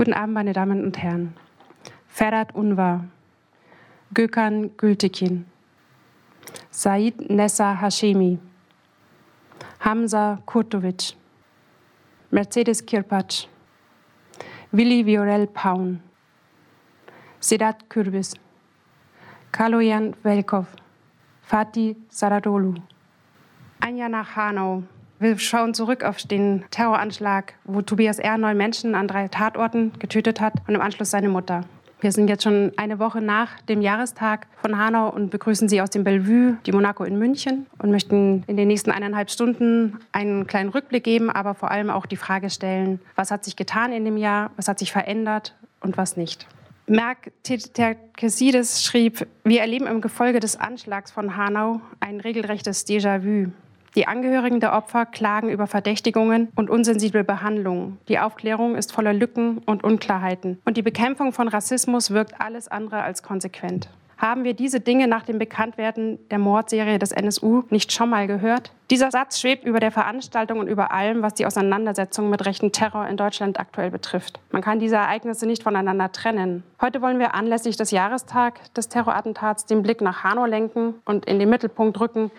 Guten Abend, meine Damen und Herren. Ferhat Unvar, Gökhan Gültekin, Said Nessa Hashemi, Hamza Kurtovic, Mercedes Kirpac, Willi Viorel Paun, Sedat Kürbis, Kaloyan Velkov, Fatih Saradolu. Nach Hanau. Wir schauen zurück auf den Terroranschlag, wo Tobias R. neun Menschen an drei Tatorten getötet hat und im Anschluss seine Mutter. Wir sind jetzt schon eine Woche nach dem Jahrestag von Hanau und begrüßen Sie aus dem Bellevue, die Monaco in München und möchten in den nächsten eineinhalb Stunden einen kleinen Rückblick geben, aber vor allem auch die Frage stellen, was hat sich getan in dem Jahr, was hat sich verändert und was nicht. Merck Terkesides schrieb, wir erleben im Gefolge des Anschlags von Hanau ein regelrechtes Déjà-vu. Die Angehörigen der Opfer klagen über Verdächtigungen und unsensible Behandlungen. Die Aufklärung ist voller Lücken und Unklarheiten. Und die Bekämpfung von Rassismus wirkt alles andere als konsequent. Haben wir diese Dinge nach dem Bekanntwerden der Mordserie des NSU nicht schon mal gehört? Dieser Satz schwebt über der Veranstaltung und über allem, was die Auseinandersetzung mit rechten Terror in Deutschland aktuell betrifft. Man kann diese Ereignisse nicht voneinander trennen. Heute wollen wir anlässlich des Jahrestags des Terrorattentats den Blick nach Hanau lenken und in den Mittelpunkt rücken,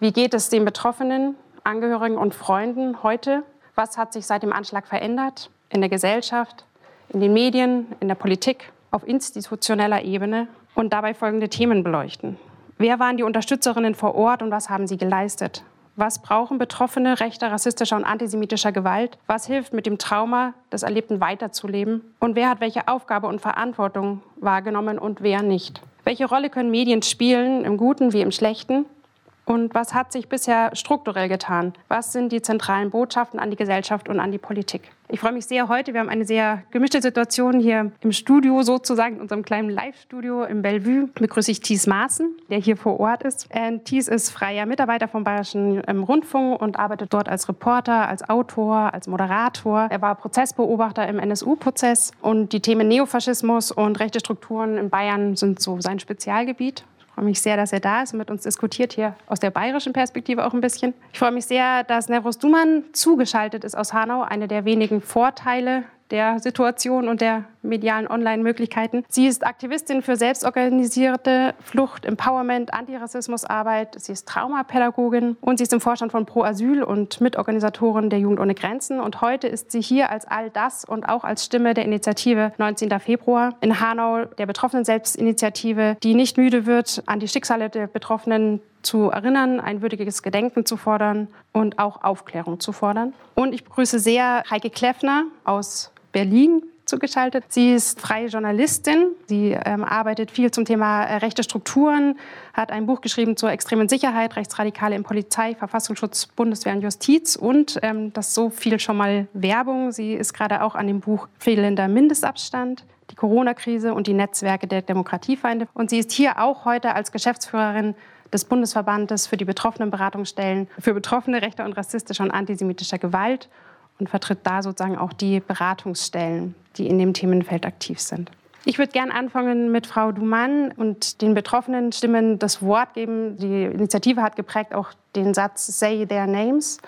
wie geht es den Betroffenen, Angehörigen und Freunden heute? Was hat sich seit dem Anschlag verändert in der Gesellschaft, in den Medien, in der Politik, auf institutioneller Ebene und dabei folgende Themen beleuchten. Wer waren die Unterstützerinnen vor Ort und was haben sie geleistet? Was brauchen Betroffene rechter, rassistischer und antisemitischer Gewalt? Was hilft mit dem Trauma des Erlebten weiterzuleben? Und wer hat welche Aufgabe und Verantwortung wahrgenommen und wer nicht? Welche Rolle können Medien spielen, im Guten wie im Schlechten? Und was hat sich bisher strukturell getan? Was sind die zentralen Botschaften an die Gesellschaft und an die Politik? Ich freue mich sehr heute. Wir haben eine sehr gemischte Situation hier im Studio, sozusagen in unserem kleinen Live-Studio im Bellevue. Begrüße ich Thies Maaßen, der hier vor Ort ist. Äh, Thies ist freier Mitarbeiter vom Bayerischen ähm, Rundfunk und arbeitet dort als Reporter, als Autor, als Moderator. Er war Prozessbeobachter im NSU-Prozess und die Themen Neofaschismus und rechte Strukturen in Bayern sind so sein Spezialgebiet. Ich freue mich sehr, dass er da ist und mit uns diskutiert, hier aus der bayerischen Perspektive auch ein bisschen. Ich freue mich sehr, dass Nevros Duman zugeschaltet ist aus Hanau, eine der wenigen Vorteile der Situation und der medialen Online-Möglichkeiten. Sie ist Aktivistin für selbstorganisierte Flucht, Empowerment, Antirassismusarbeit. Sie ist Traumapädagogin und sie ist im Vorstand von Pro Asyl und Mitorganisatorin der Jugend ohne Grenzen. Und heute ist sie hier als all das und auch als Stimme der Initiative 19. Februar in Hanau, der Betroffenen Selbstinitiative, die nicht müde wird, an die Schicksale der Betroffenen zu erinnern, ein würdiges Gedenken zu fordern und auch Aufklärung zu fordern. Und ich begrüße sehr Heike Kleffner aus Berlin zugeschaltet. Sie ist freie Journalistin. Sie ähm, arbeitet viel zum Thema äh, rechte Strukturen, hat ein Buch geschrieben zur extremen Sicherheit, Rechtsradikale in Polizei, Verfassungsschutz, Bundeswehr und Justiz. Und ähm, das so viel schon mal Werbung. Sie ist gerade auch an dem Buch Fehlender Mindestabstand die Corona-Krise und die Netzwerke der Demokratiefeinde. Und sie ist hier auch heute als Geschäftsführerin des Bundesverbandes für die betroffenen Beratungsstellen für Betroffene rechter und rassistischer und antisemitischer Gewalt und vertritt da sozusagen auch die Beratungsstellen, die in dem Themenfeld aktiv sind. Ich würde gerne anfangen mit Frau Dumann und den betroffenen Stimmen das Wort geben. Die Initiative hat geprägt auch den Satz Say Their Names.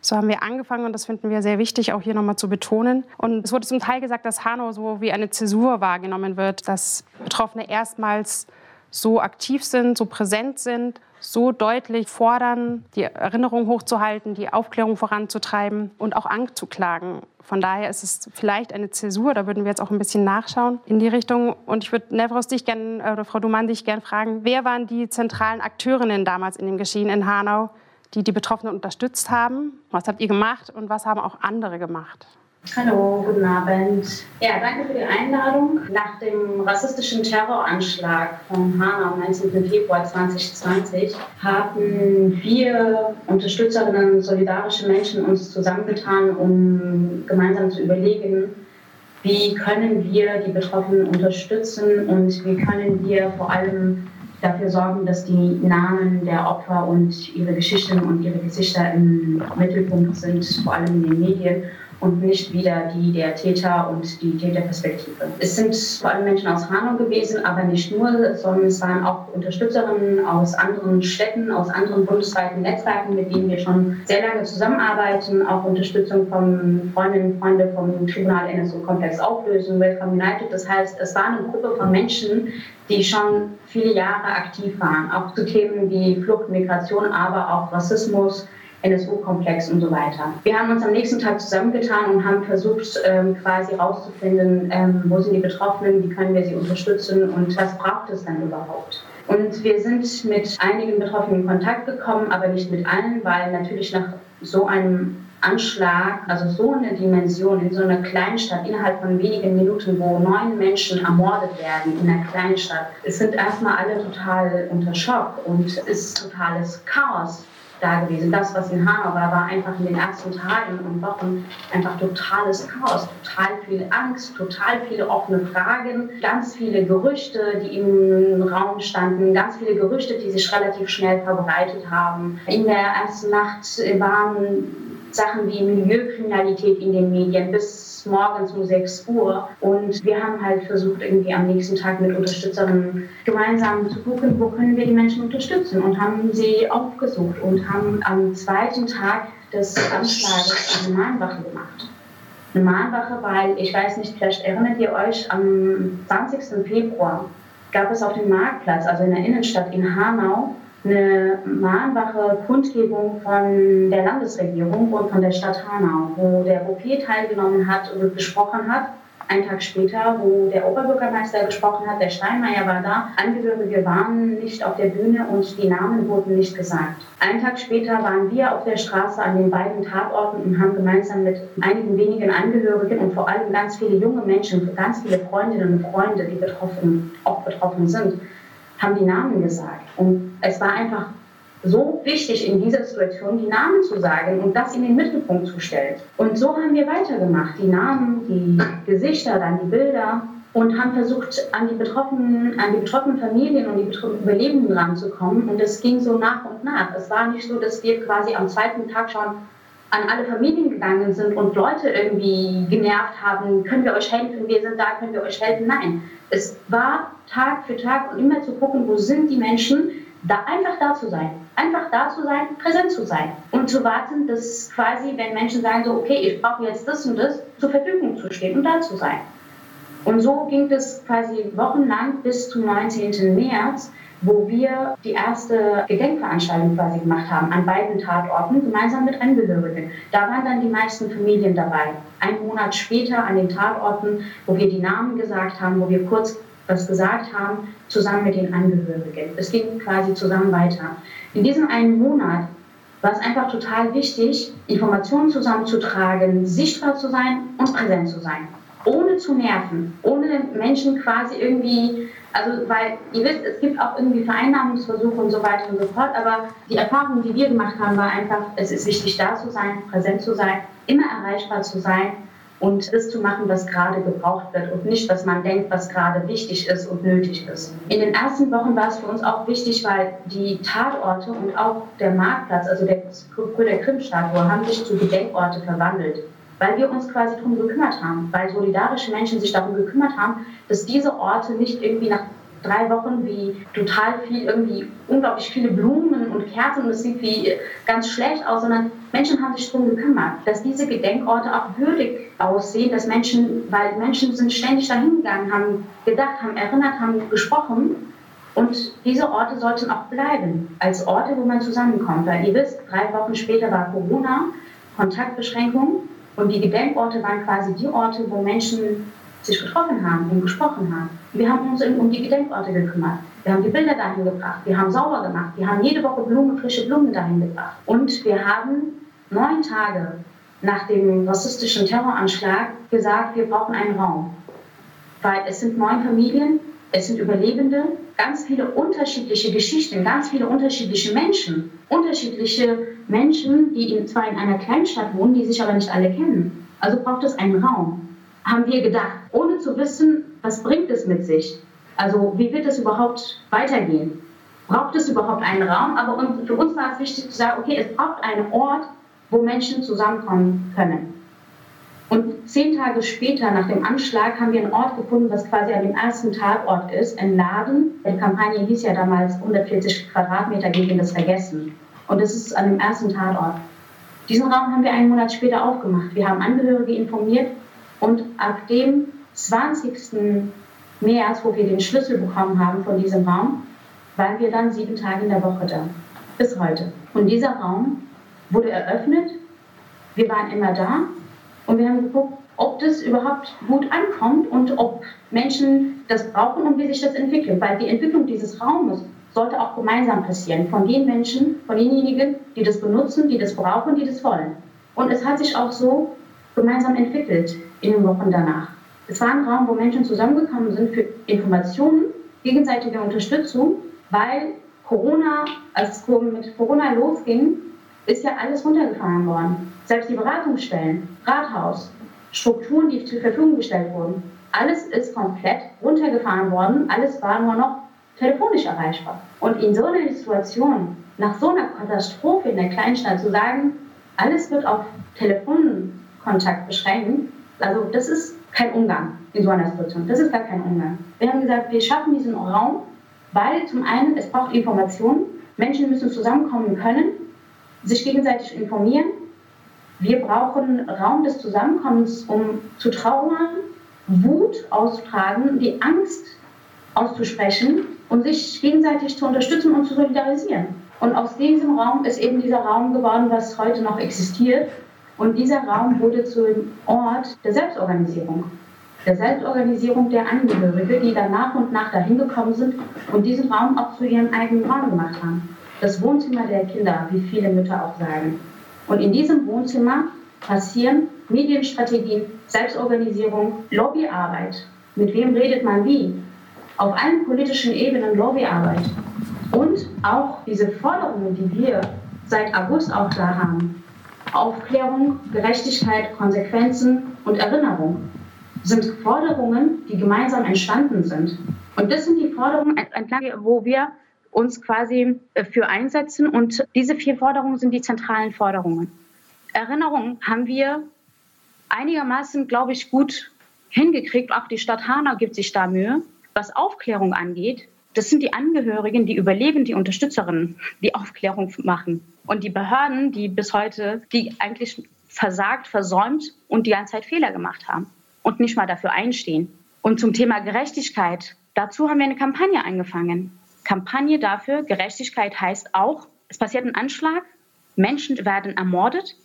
So haben wir angefangen und das finden wir sehr wichtig, auch hier nochmal zu betonen. Und es wurde zum Teil gesagt, dass Hanau so wie eine Zäsur wahrgenommen wird, dass Betroffene erstmals so aktiv sind, so präsent sind, so deutlich fordern, die Erinnerung hochzuhalten, die Aufklärung voranzutreiben und auch anzuklagen. Von daher ist es vielleicht eine Zäsur, da würden wir jetzt auch ein bisschen nachschauen in die Richtung. Und ich würde Nevros dich gerne, oder Frau Dumann dich gerne fragen, wer waren die zentralen Akteurinnen damals in dem Geschehen in Hanau, die die Betroffenen unterstützt haben? Was habt ihr gemacht und was haben auch andere gemacht? Hallo, guten Abend. Ja, danke für die Einladung. Nach dem rassistischen Terroranschlag von Hanau am 19. Februar 2020 haben wir Unterstützerinnen, solidarische Menschen uns zusammengetan, um gemeinsam zu überlegen, wie können wir die Betroffenen unterstützen und wie können wir vor allem dafür sorgen, dass die Namen der Opfer und ihre Geschichten und ihre Gesichter im Mittelpunkt sind, vor allem in den Medien und nicht wieder die der Täter und die Täterperspektive. Es sind vor allem Menschen aus Hanau gewesen, aber nicht nur, sondern es waren auch Unterstützerinnen aus anderen Städten, aus anderen bundesweiten Netzwerken, mit denen wir schon sehr lange zusammenarbeiten, auch Unterstützung von Freundinnen und Freunden vom Tribunal NSU-Komplex Auflösung, Welcome United. Das heißt, es war eine Gruppe von Menschen, die schon viele Jahre aktiv waren, auch zu Themen wie Flucht, Migration, aber auch Rassismus, NSU-Komplex und so weiter. Wir haben uns am nächsten Tag zusammengetan und haben versucht, ähm, quasi herauszufinden, ähm, wo sind die Betroffenen, wie können wir sie unterstützen und was braucht es dann überhaupt. Und wir sind mit einigen Betroffenen in Kontakt gekommen, aber nicht mit allen, weil natürlich nach so einem Anschlag, also so eine Dimension in so einer Kleinstadt innerhalb von wenigen Minuten, wo neun Menschen ermordet werden in einer Kleinstadt, es sind erstmal alle total unter Schock und es ist totales Chaos da gewesen. Das, was in Hanau war, war einfach in den ersten Tagen und Wochen einfach totales Chaos, total viel Angst, total viele offene Fragen, ganz viele Gerüchte, die im Raum standen, ganz viele Gerüchte, die sich relativ schnell verbreitet haben. In der ersten Nacht waren Sachen wie Milieukriminalität in den Medien bis morgens um 6 Uhr. Und wir haben halt versucht, irgendwie am nächsten Tag mit Unterstützerinnen gemeinsam zu gucken, wo können wir die Menschen unterstützen und haben sie aufgesucht und haben am zweiten Tag des Anschlages eine Mahnwache gemacht. Eine Mahnwache, weil ich weiß nicht, vielleicht erinnert ihr euch, am 20. Februar gab es auf dem Marktplatz, also in der Innenstadt in Hanau, eine mahnwache Kundgebung von der Landesregierung und von der Stadt Hanau, wo der Boupé teilgenommen hat und gesprochen hat. Ein Tag später, wo der Oberbürgermeister gesprochen hat, der Steinmeier war da, Angehörige waren nicht auf der Bühne und die Namen wurden nicht gesagt. Ein Tag später waren wir auf der Straße an den beiden Tatorten und haben gemeinsam mit einigen wenigen Angehörigen und vor allem ganz viele junge Menschen, ganz viele Freundinnen und Freunde, die betroffen, auch betroffen sind, haben die Namen gesagt. Und es war einfach so wichtig in dieser Situation, die Namen zu sagen und das in den Mittelpunkt zu stellen. Und so haben wir weitergemacht. Die Namen, die Gesichter, dann die Bilder und haben versucht, an die betroffenen, an die betroffenen Familien und die betroffenen Überlebenden ranzukommen. Und es ging so nach und nach. Es war nicht so, dass wir quasi am zweiten Tag schon an alle Familien gegangen sind und Leute irgendwie genervt haben, können wir euch helfen, wir sind da, können wir euch helfen. Nein, es war Tag für Tag und immer zu gucken, wo sind die Menschen, da einfach da zu sein. Einfach da zu sein, präsent zu sein. Und zu warten, dass quasi, wenn Menschen sagen, so, okay, ich brauche jetzt das und das, zur Verfügung zu stehen und da zu sein. Und so ging es quasi wochenlang bis zum 19. März, wo wir die erste Gedenkveranstaltung quasi gemacht haben, an beiden Tatorten, gemeinsam mit Angehörigen. Da waren dann die meisten Familien dabei. Ein Monat später an den Tatorten, wo wir die Namen gesagt haben, wo wir kurz was gesagt haben, zusammen mit den Angehörigen. Es ging quasi zusammen weiter. In diesem einen Monat war es einfach total wichtig, Informationen zusammenzutragen, sichtbar zu sein und präsent zu sein. Ohne zu nerven, ohne Menschen quasi irgendwie, also weil ihr wisst, es gibt auch irgendwie Vereinnahmungsversuche und so weiter und so fort, aber die Erfahrung, die wir gemacht haben, war einfach, es ist wichtig, da zu sein, präsent zu sein, immer erreichbar zu sein und das zu machen, was gerade gebraucht wird und nicht, was man denkt, was gerade wichtig ist und nötig ist. In den ersten Wochen war es für uns auch wichtig, weil die Tatorte und auch der Marktplatz, also der Brüder Krim-Statue, haben sich zu Gedenkorte verwandelt, weil wir uns quasi darum gekümmert haben, weil solidarische Menschen sich darum gekümmert haben, dass diese Orte nicht irgendwie nach drei Wochen wie total viel, irgendwie unglaublich viele Blumen und Kerzen und es sieht wie ganz schlecht aus, sondern Menschen haben sich darum gekümmert, dass diese Gedenkorte auch würdig aussehen, dass Menschen, weil Menschen sind ständig dahin gegangen, haben gedacht, haben erinnert, haben gesprochen und diese Orte sollten auch bleiben als Orte, wo man zusammenkommt. Weil ihr wisst, drei Wochen später war Corona, Kontaktbeschränkungen und die Gedenkorte waren quasi die Orte, wo Menschen sich getroffen haben und gesprochen haben. Wir haben uns um die Gedenkorte gekümmert. Wir haben die Bilder dahin gebracht. Wir haben sauber gemacht. Wir haben jede Woche Blumen, frische Blumen dahin gebracht. Und wir haben neun Tage nach dem rassistischen Terroranschlag gesagt, wir brauchen einen Raum. Weil es sind neun Familien, es sind Überlebende, ganz viele unterschiedliche Geschichten, ganz viele unterschiedliche Menschen. Unterschiedliche Menschen, die in, zwar in einer Kleinstadt wohnen, die sich aber nicht alle kennen. Also braucht es einen Raum haben wir gedacht, ohne zu wissen, was bringt es mit sich. Also wie wird es überhaupt weitergehen? Braucht es überhaupt einen Raum? Aber für uns war es wichtig zu sagen, okay, es braucht einen Ort, wo Menschen zusammenkommen können. Und zehn Tage später, nach dem Anschlag, haben wir einen Ort gefunden, was quasi an dem ersten Tatort ist, ein Laden. Die Kampagne hieß ja damals 140 Quadratmeter gegen das Vergessen. Und das ist an dem ersten Tatort. Diesen Raum haben wir einen Monat später aufgemacht. Wir haben Angehörige informiert und ab dem 20. März, wo wir den Schlüssel bekommen haben von diesem Raum, waren wir dann sieben Tage in der Woche da. Bis heute. Und dieser Raum wurde eröffnet. Wir waren immer da und wir haben geguckt, ob das überhaupt gut ankommt und ob Menschen das brauchen und wie sich das entwickelt. Weil die Entwicklung dieses Raumes sollte auch gemeinsam passieren von den Menschen, von denjenigen, die das benutzen, die das brauchen, die das wollen. Und es hat sich auch so gemeinsam entwickelt in den Wochen danach. Es war ein Raum, wo Menschen zusammengekommen sind für Informationen, gegenseitige Unterstützung, weil Corona, als es mit Corona losging, ist ja alles runtergefahren worden. Selbst die Beratungsstellen, Rathaus, Strukturen, die zur Verfügung gestellt wurden, alles ist komplett runtergefahren worden. Alles war nur noch telefonisch erreichbar. Und in so einer Situation, nach so einer Katastrophe in der Kleinstadt zu sagen, alles wird auf Telefonkontakt beschränkt, also das ist kein Umgang in so einer Situation. Das ist gar kein Umgang. Wir haben gesagt, wir schaffen diesen Raum, weil zum einen es braucht Informationen. Menschen müssen zusammenkommen können, sich gegenseitig informieren. Wir brauchen Raum des Zusammenkommens, um zu trauern, Wut auszutragen, die Angst auszusprechen und sich gegenseitig zu unterstützen und zu solidarisieren. Und aus diesem Raum ist eben dieser Raum geworden, was heute noch existiert. Und dieser Raum wurde zum Ort der Selbstorganisierung. Der Selbstorganisierung der Angehörige, die dann nach und nach dahin gekommen sind und diesen Raum auch zu ihrem eigenen Raum gemacht haben. Das Wohnzimmer der Kinder, wie viele Mütter auch sagen. Und in diesem Wohnzimmer passieren Medienstrategien, Selbstorganisierung, Lobbyarbeit. Mit wem redet man wie? auf allen politischen Ebenen Lobbyarbeit und auch diese Forderungen, die wir seit August auch da haben, Aufklärung, Gerechtigkeit, Konsequenzen und Erinnerung, sind Forderungen, die gemeinsam entstanden sind. Und das sind die Forderungen, wo wir uns quasi äh, für einsetzen. Und diese vier Forderungen sind die zentralen Forderungen. Erinnerung haben wir einigermaßen, glaube ich, gut hingekriegt. Auch die Stadt Hanau gibt sich da Mühe was Aufklärung angeht, das sind die Angehörigen, die Überleben, die Unterstützerinnen, die Aufklärung machen. Und die Behörden, die bis heute, die eigentlich versagt, versäumt und die ganze Zeit Fehler gemacht haben und nicht mal dafür einstehen. Und zum Thema Gerechtigkeit, dazu haben wir eine Kampagne angefangen. Kampagne dafür, Gerechtigkeit heißt auch, es passiert ein Anschlag, Menschen werden ermordet.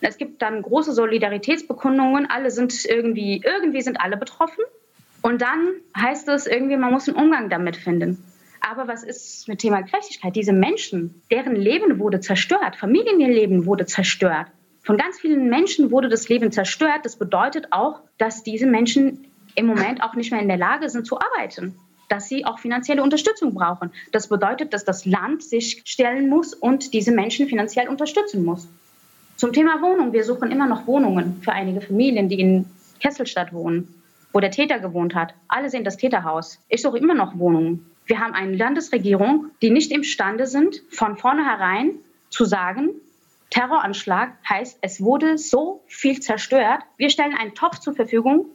Es gibt dann große Solidaritätsbekundungen, alle sind irgendwie, irgendwie sind alle betroffen. Und dann heißt es irgendwie, man muss einen Umgang damit finden. Aber was ist mit Thema Gerechtigkeit? Diese Menschen, deren Leben wurde zerstört, Familienleben wurde zerstört. Von ganz vielen Menschen wurde das Leben zerstört. Das bedeutet auch, dass diese Menschen im Moment auch nicht mehr in der Lage sind zu arbeiten, dass sie auch finanzielle Unterstützung brauchen. Das bedeutet, dass das Land sich stellen muss und diese Menschen finanziell unterstützen muss. Zum Thema Wohnung. Wir suchen immer noch Wohnungen für einige Familien, die in Kesselstadt wohnen wo der Täter gewohnt hat. Alle sehen das Täterhaus. Ich suche immer noch Wohnungen. Wir haben eine Landesregierung, die nicht imstande sind, von vornherein zu sagen, Terroranschlag heißt, es wurde so viel zerstört. Wir stellen einen Topf zur Verfügung,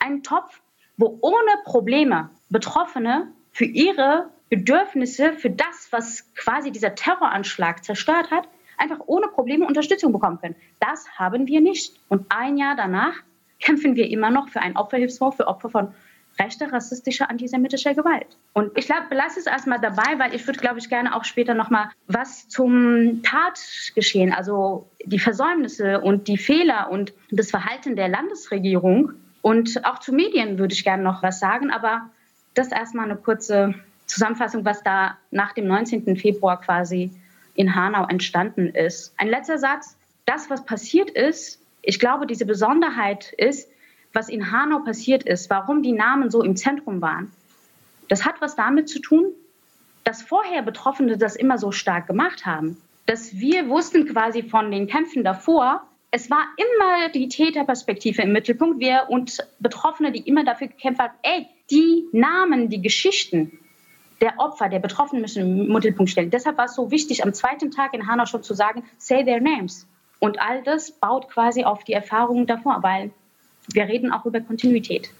einen Topf, wo ohne Probleme Betroffene für ihre Bedürfnisse, für das, was quasi dieser Terroranschlag zerstört hat, einfach ohne Probleme Unterstützung bekommen können. Das haben wir nicht. Und ein Jahr danach kämpfen wir immer noch für einen Opferhilfsfonds für Opfer von rechter, rassistischer, antisemitischer Gewalt. Und ich glaube, belasse es erstmal dabei, weil ich würde, glaube ich, gerne auch später nochmal was zum Tatgeschehen, also die Versäumnisse und die Fehler und das Verhalten der Landesregierung und auch zu Medien würde ich gerne noch was sagen, aber das erstmal eine kurze Zusammenfassung, was da nach dem 19. Februar quasi in Hanau entstanden ist. Ein letzter Satz. Das, was passiert ist, ich glaube, diese Besonderheit ist, was in Hanau passiert ist, warum die Namen so im Zentrum waren. Das hat was damit zu tun, dass vorher Betroffene das immer so stark gemacht haben. Dass wir wussten quasi von den Kämpfen davor, es war immer die Täterperspektive im Mittelpunkt. Wir und Betroffene, die immer dafür gekämpft haben, ey, die Namen, die Geschichten der Opfer, der Betroffenen müssen im Mittelpunkt stellen. Deshalb war es so wichtig, am zweiten Tag in Hanau schon zu sagen, say their names Und all das baut quasi auf die Erfahrungen davor, weil wir reden auch über Kontinuität.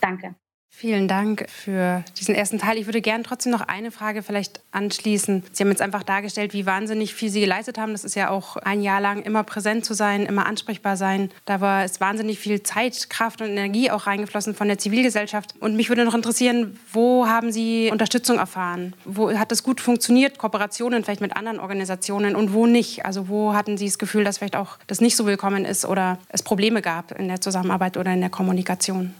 Danke. Vielen Dank für diesen ersten Teil. Ich würde gerne trotzdem noch eine Frage vielleicht anschließen. Sie haben jetzt einfach dargestellt, wie wahnsinnig viel Sie geleistet haben. Das ist ja auch ein Jahr lang immer präsent zu sein, immer ansprechbar sein. Da war es wahnsinnig viel Zeit, Kraft und Energie auch reingeflossen von der Zivilgesellschaft. Und mich würde noch interessieren, wo haben Sie Unterstützung erfahren? Wo hat das gut funktioniert? Kooperationen vielleicht mit anderen Organisationen und wo nicht? Also wo hatten Sie das Gefühl, dass vielleicht auch das nicht so willkommen ist oder es Probleme gab in der Zusammenarbeit oder in der Kommunikation?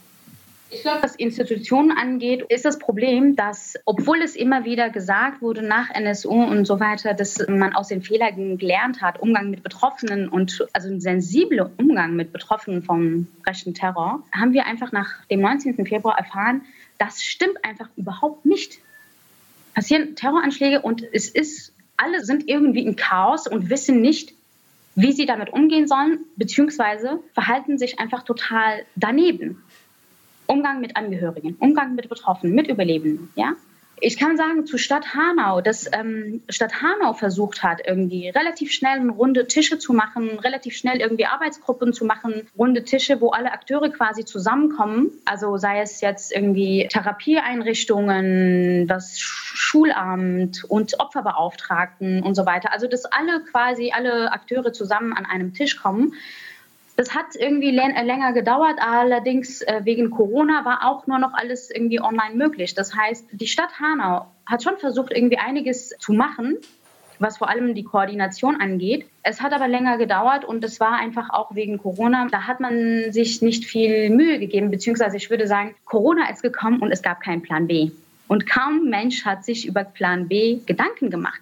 Ich glaube, was Institutionen angeht, ist das Problem, dass, obwohl es immer wieder gesagt wurde nach NSU und so weiter, dass man aus den Fehlern gelernt hat, Umgang mit Betroffenen und also ein sensibler Umgang mit Betroffenen vom rechten Terror, haben wir einfach nach dem 19. Februar erfahren, das stimmt einfach überhaupt nicht. Passieren Terroranschläge und es ist, alle sind irgendwie im Chaos und wissen nicht, wie sie damit umgehen sollen, beziehungsweise verhalten sich einfach total daneben. Umgang mit Angehörigen, Umgang mit Betroffenen, mit Überlebenden. Ja? Ich kann sagen, zu Stadt Hanau, dass ähm, Stadt Hanau versucht hat, irgendwie relativ schnell runde Tische zu machen, relativ schnell irgendwie Arbeitsgruppen zu machen, runde Tische, wo alle Akteure quasi zusammenkommen. Also sei es jetzt irgendwie Therapieeinrichtungen, das Schulamt und Opferbeauftragten und so weiter. Also dass alle quasi, alle Akteure zusammen an einem Tisch kommen das hat irgendwie äh, länger gedauert, allerdings äh, wegen Corona war auch nur noch alles irgendwie online möglich. Das heißt, die Stadt Hanau hat schon versucht, irgendwie einiges zu machen, was vor allem die Koordination angeht. Es hat aber länger gedauert und es war einfach auch wegen Corona. Da hat man sich nicht viel Mühe gegeben, beziehungsweise ich würde sagen, Corona ist gekommen und es gab keinen Plan B. Und kaum Mensch hat sich über Plan B Gedanken gemacht.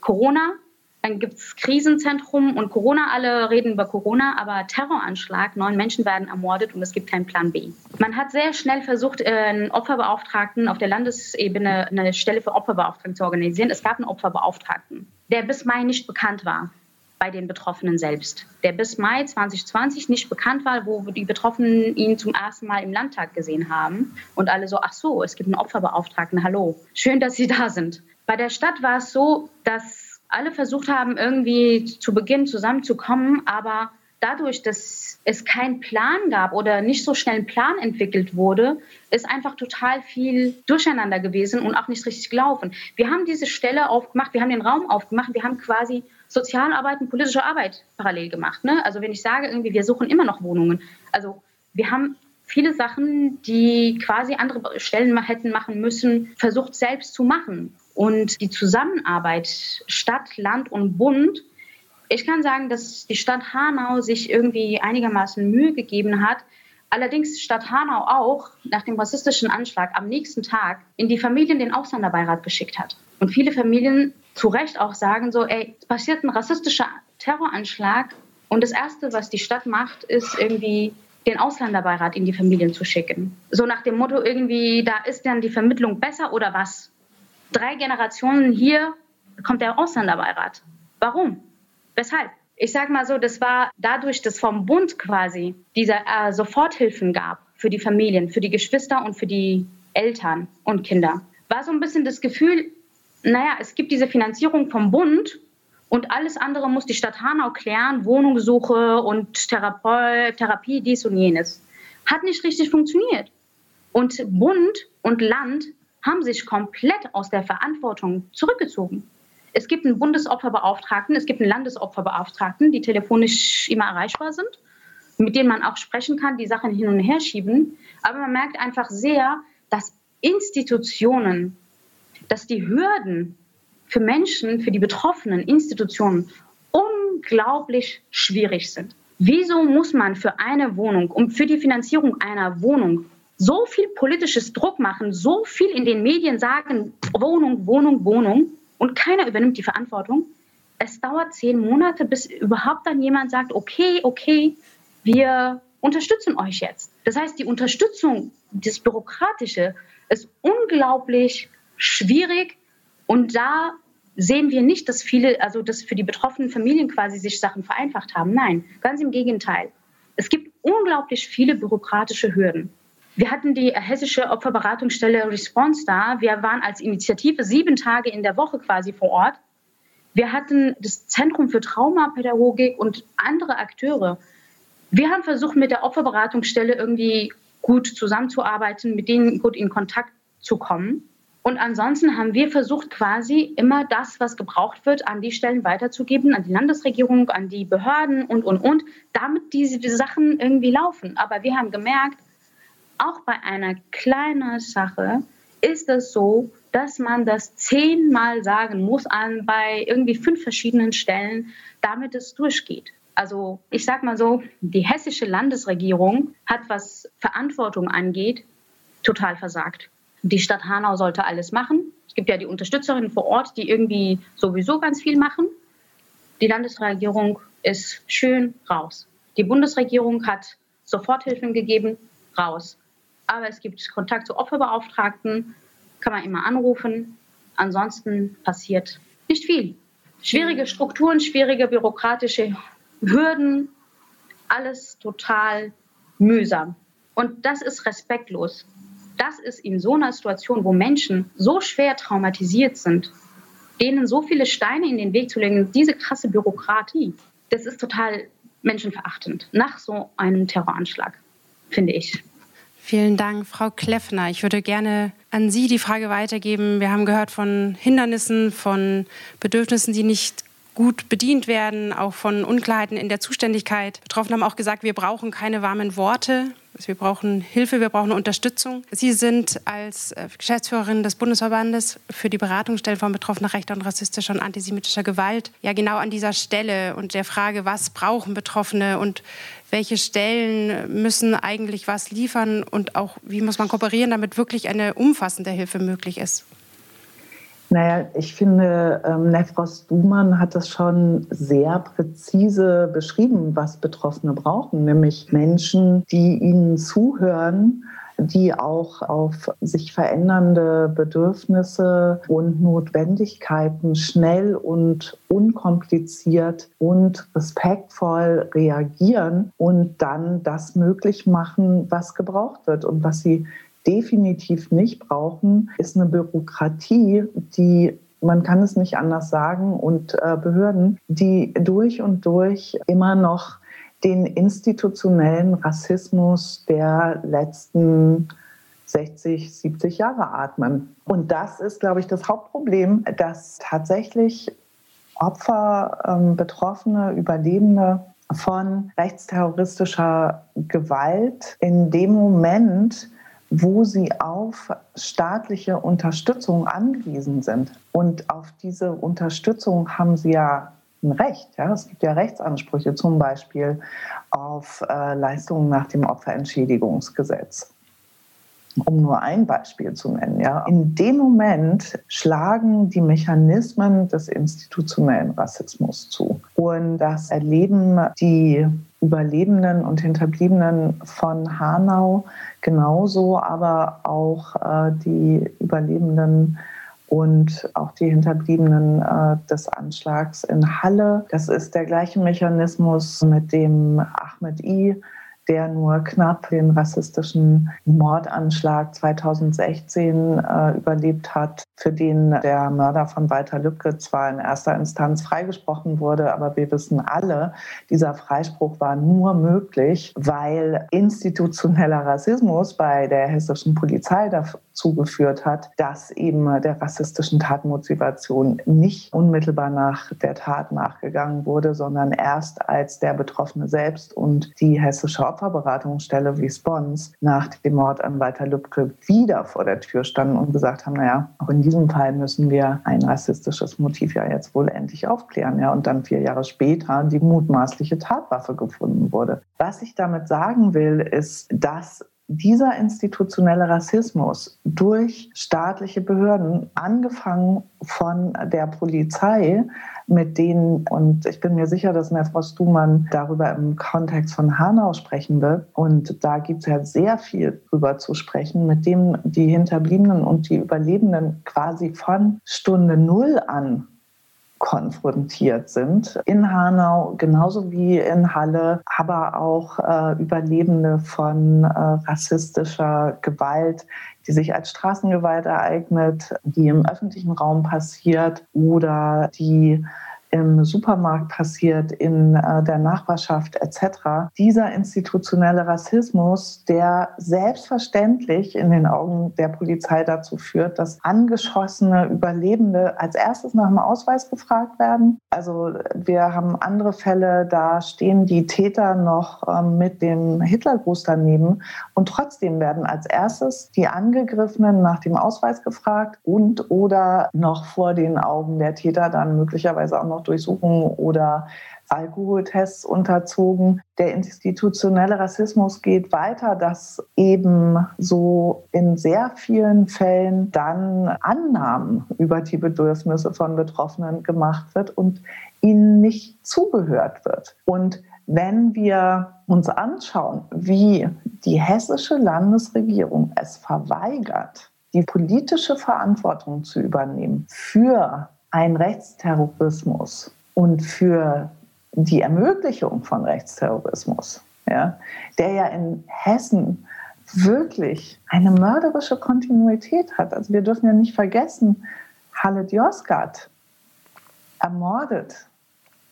Corona dann gibt es Krisenzentrum und Corona, alle reden über Corona, aber Terroranschlag, neun Menschen werden ermordet und es gibt keinen Plan B. Man hat sehr schnell versucht, äh, einen Opferbeauftragten auf der Landesebene eine Stelle für Opferbeauftragten zu organisieren. Es gab einen Opferbeauftragten, der bis Mai nicht bekannt war bei den Betroffenen selbst, der bis Mai 2020 nicht bekannt war, wo die Betroffenen ihn zum ersten Mal im Landtag gesehen haben und alle so, ach so, es gibt einen Opferbeauftragten, hallo, schön, dass Sie da sind. Bei der Stadt war es so, dass alle versucht haben, irgendwie zu Beginn zusammenzukommen, aber dadurch, dass es keinen Plan gab oder nicht so schnell ein Plan entwickelt wurde, ist einfach total viel durcheinander gewesen und auch nicht richtig gelaufen. Wir haben diese Stelle aufgemacht, wir haben den Raum aufgemacht, wir haben quasi Sozialarbeit und politische Arbeit parallel gemacht. Ne? Also wenn ich sage, irgendwie, wir suchen immer noch Wohnungen. Also wir haben viele Sachen, die quasi andere Stellen hätten machen müssen, versucht selbst zu machen. Und die Zusammenarbeit Stadt, Land und Bund, ich kann sagen, dass die Stadt Hanau sich irgendwie einigermaßen Mühe gegeben hat. Allerdings Stadt Hanau auch nach dem rassistischen Anschlag am nächsten Tag in die Familien den Ausländerbeirat geschickt hat. Und viele Familien zu Recht auch sagen so, ey, es passiert ein rassistischer Terroranschlag und das Erste, was die Stadt macht, ist irgendwie den Ausländerbeirat in die Familien zu schicken. So nach dem Motto irgendwie, da ist dann die Vermittlung besser oder was? Drei Generationen hier kommt der Ausländerbeirat. Warum? Weshalb? Ich sage mal so, das war dadurch, dass vom Bund quasi diese äh, Soforthilfen gab für die Familien, für die Geschwister und für die Eltern und Kinder, war so ein bisschen das Gefühl, naja, es gibt diese Finanzierung vom Bund und alles andere muss die Stadt Hanau klären, Wohnungssuche und Therape Therapie, dies und jenes. Hat nicht richtig funktioniert. Und Bund und Land haben sich komplett aus der Verantwortung zurückgezogen. Es gibt einen Bundesopferbeauftragten, es gibt einen Landesopferbeauftragten, die telefonisch immer erreichbar sind, mit denen man auch sprechen kann, die Sachen hin und her schieben. Aber man merkt einfach sehr, dass Institutionen, dass die Hürden für Menschen, für die betroffenen Institutionen unglaublich schwierig sind. Wieso muss man für eine Wohnung, um für die Finanzierung einer Wohnung so viel politisches Druck machen, so viel in den Medien sagen, Wohnung, Wohnung, Wohnung, und keiner übernimmt die Verantwortung. Es dauert zehn Monate, bis überhaupt dann jemand sagt, okay, okay, wir unterstützen euch jetzt. Das heißt, die Unterstützung, das Bürokratische, ist unglaublich schwierig und da sehen wir nicht, dass viele, also dass für die betroffenen Familien quasi sich Sachen vereinfacht haben. Nein, ganz im Gegenteil. Es gibt unglaublich viele bürokratische Hürden. Wir hatten die hessische Opferberatungsstelle Response da. Wir waren als Initiative sieben Tage in der Woche quasi vor Ort. Wir hatten das Zentrum für Traumapädagogik und andere Akteure. Wir haben versucht, mit der Opferberatungsstelle irgendwie gut zusammenzuarbeiten, mit denen gut in Kontakt zu kommen. Und ansonsten haben wir versucht, quasi immer das, was gebraucht wird, an die Stellen weiterzugeben, an die Landesregierung, an die Behörden und, und, und, damit diese Sachen irgendwie laufen. Aber wir haben gemerkt, auch bei einer kleinen Sache ist es so, dass man das zehnmal sagen muss an bei irgendwie fünf verschiedenen Stellen, damit es durchgeht. Also ich sage mal so, die hessische Landesregierung hat, was Verantwortung angeht, total versagt. Die Stadt Hanau sollte alles machen. Es gibt ja die Unterstützerinnen vor Ort, die irgendwie sowieso ganz viel machen. Die Landesregierung ist schön raus. Die Bundesregierung hat Soforthilfen gegeben, raus. Aber es gibt Kontakt zu Opferbeauftragten, kann man immer anrufen. Ansonsten passiert nicht viel. Schwierige Strukturen, schwierige bürokratische Hürden, alles total mühsam. Und das ist respektlos das ist in so einer Situation, wo Menschen so schwer traumatisiert sind, denen so viele Steine in den Weg zu legen, diese krasse Bürokratie, das ist total menschenverachtend nach so einem Terroranschlag, finde ich. Vielen Dank, Frau Kleffner. Ich würde gerne an Sie die Frage weitergeben. Wir haben gehört von Hindernissen, von Bedürfnissen, die nicht gut bedient werden, auch von Unklarheiten in der Zuständigkeit. Betroffene haben auch gesagt, wir brauchen keine warmen Worte. Wir brauchen Hilfe, wir brauchen Unterstützung. Sie sind als äh, Geschäftsführerin des Bundesverbandes für die Beratungsstelle von betroffener rechter und rassistischer und antisemitischer Gewalt ja genau an dieser Stelle und der Frage, was brauchen Betroffene und welche Stellen müssen eigentlich was liefern und auch wie muss man kooperieren, damit wirklich eine umfassende Hilfe möglich ist. Naja, ich finde, ähm, Nefros Duman hat das schon sehr präzise beschrieben, was Betroffene brauchen, nämlich Menschen, die ihnen zuhören, die auch auf sich verändernde Bedürfnisse und Notwendigkeiten schnell und unkompliziert und respektvoll reagieren und dann das möglich machen, was gebraucht wird und was sie definitiv nicht brauchen, ist eine Bürokratie, die man kann es nicht anders sagen, und äh, Behörden, die durch und durch immer noch den institutionellen Rassismus der letzten 60, 70 Jahre atmen. Und das ist, glaube ich, das Hauptproblem, dass tatsächlich Opfer, ähm, Betroffene, Überlebende von rechtsterroristischer Gewalt in dem Moment wo sie auf staatliche Unterstützung angewiesen sind. Und auf diese Unterstützung haben sie ja ein Recht. Ja? Es gibt ja Rechtsansprüche, zum Beispiel auf äh, Leistungen nach dem Opferentschädigungsgesetz. Um nur ein Beispiel zu nennen. Ja? In dem Moment schlagen die Mechanismen des institutionellen Rassismus zu. Und das erleben die Überlebenden und Hinterbliebenen von Hanau genauso, aber auch äh, die Überlebenden und auch die Hinterbliebenen äh, des Anschlags in Halle. Das ist der gleiche Mechanismus, mit dem Ahmed I der nur knapp den rassistischen Mordanschlag 2016 äh, überlebt hat, für den der Mörder von Walter Lübcke zwar in erster Instanz freigesprochen wurde, aber wir wissen alle, dieser Freispruch war nur möglich, weil institutioneller Rassismus bei der hessischen Polizei dazu geführt hat, dass eben der rassistischen Tatmotivation nicht unmittelbar nach der Tat nachgegangen wurde, sondern erst als der Betroffene selbst und die hessische Opferberatungsstelle wie Spons nach dem Mord an Walter Lübcke wieder vor der Tür standen und gesagt haben, naja, auch in diesem Fall müssen wir ein rassistisches Motiv ja jetzt wohl endlich aufklären. Ja, und dann vier Jahre später die mutmaßliche Tatwaffe gefunden wurde. Was ich damit sagen will, ist, dass dieser institutionelle Rassismus durch staatliche Behörden, angefangen von der Polizei, mit denen, und ich bin mir sicher, dass Frau Stumann darüber im Kontext von Hanau sprechen wird, und da gibt es ja sehr viel drüber zu sprechen, mit dem die Hinterbliebenen und die Überlebenden quasi von Stunde Null an konfrontiert sind. In Hanau genauso wie in Halle, aber auch äh, Überlebende von äh, rassistischer Gewalt, die sich als Straßengewalt ereignet, die im öffentlichen Raum passiert oder die im Supermarkt passiert, in äh, der Nachbarschaft etc. Dieser institutionelle Rassismus, der selbstverständlich in den Augen der Polizei dazu führt, dass angeschossene Überlebende als erstes nach dem Ausweis gefragt werden. Also wir haben andere Fälle, da stehen die Täter noch äh, mit dem Hitlergruß daneben und trotzdem werden als erstes die Angegriffenen nach dem Ausweis gefragt und oder noch vor den Augen der Täter dann möglicherweise auch noch Durchsuchungen oder Alkoholtests unterzogen. Der institutionelle Rassismus geht weiter, dass eben so in sehr vielen Fällen dann Annahmen über die Bedürfnisse von Betroffenen gemacht wird und ihnen nicht zugehört wird. Und wenn wir uns anschauen, wie die hessische Landesregierung es verweigert, die politische Verantwortung zu übernehmen für einen Rechtsterrorismus und für die Ermöglichung von Rechtsterrorismus, ja, der ja in Hessen wirklich eine mörderische Kontinuität hat. Also wir dürfen ja nicht vergessen, Halle Yozgat ermordet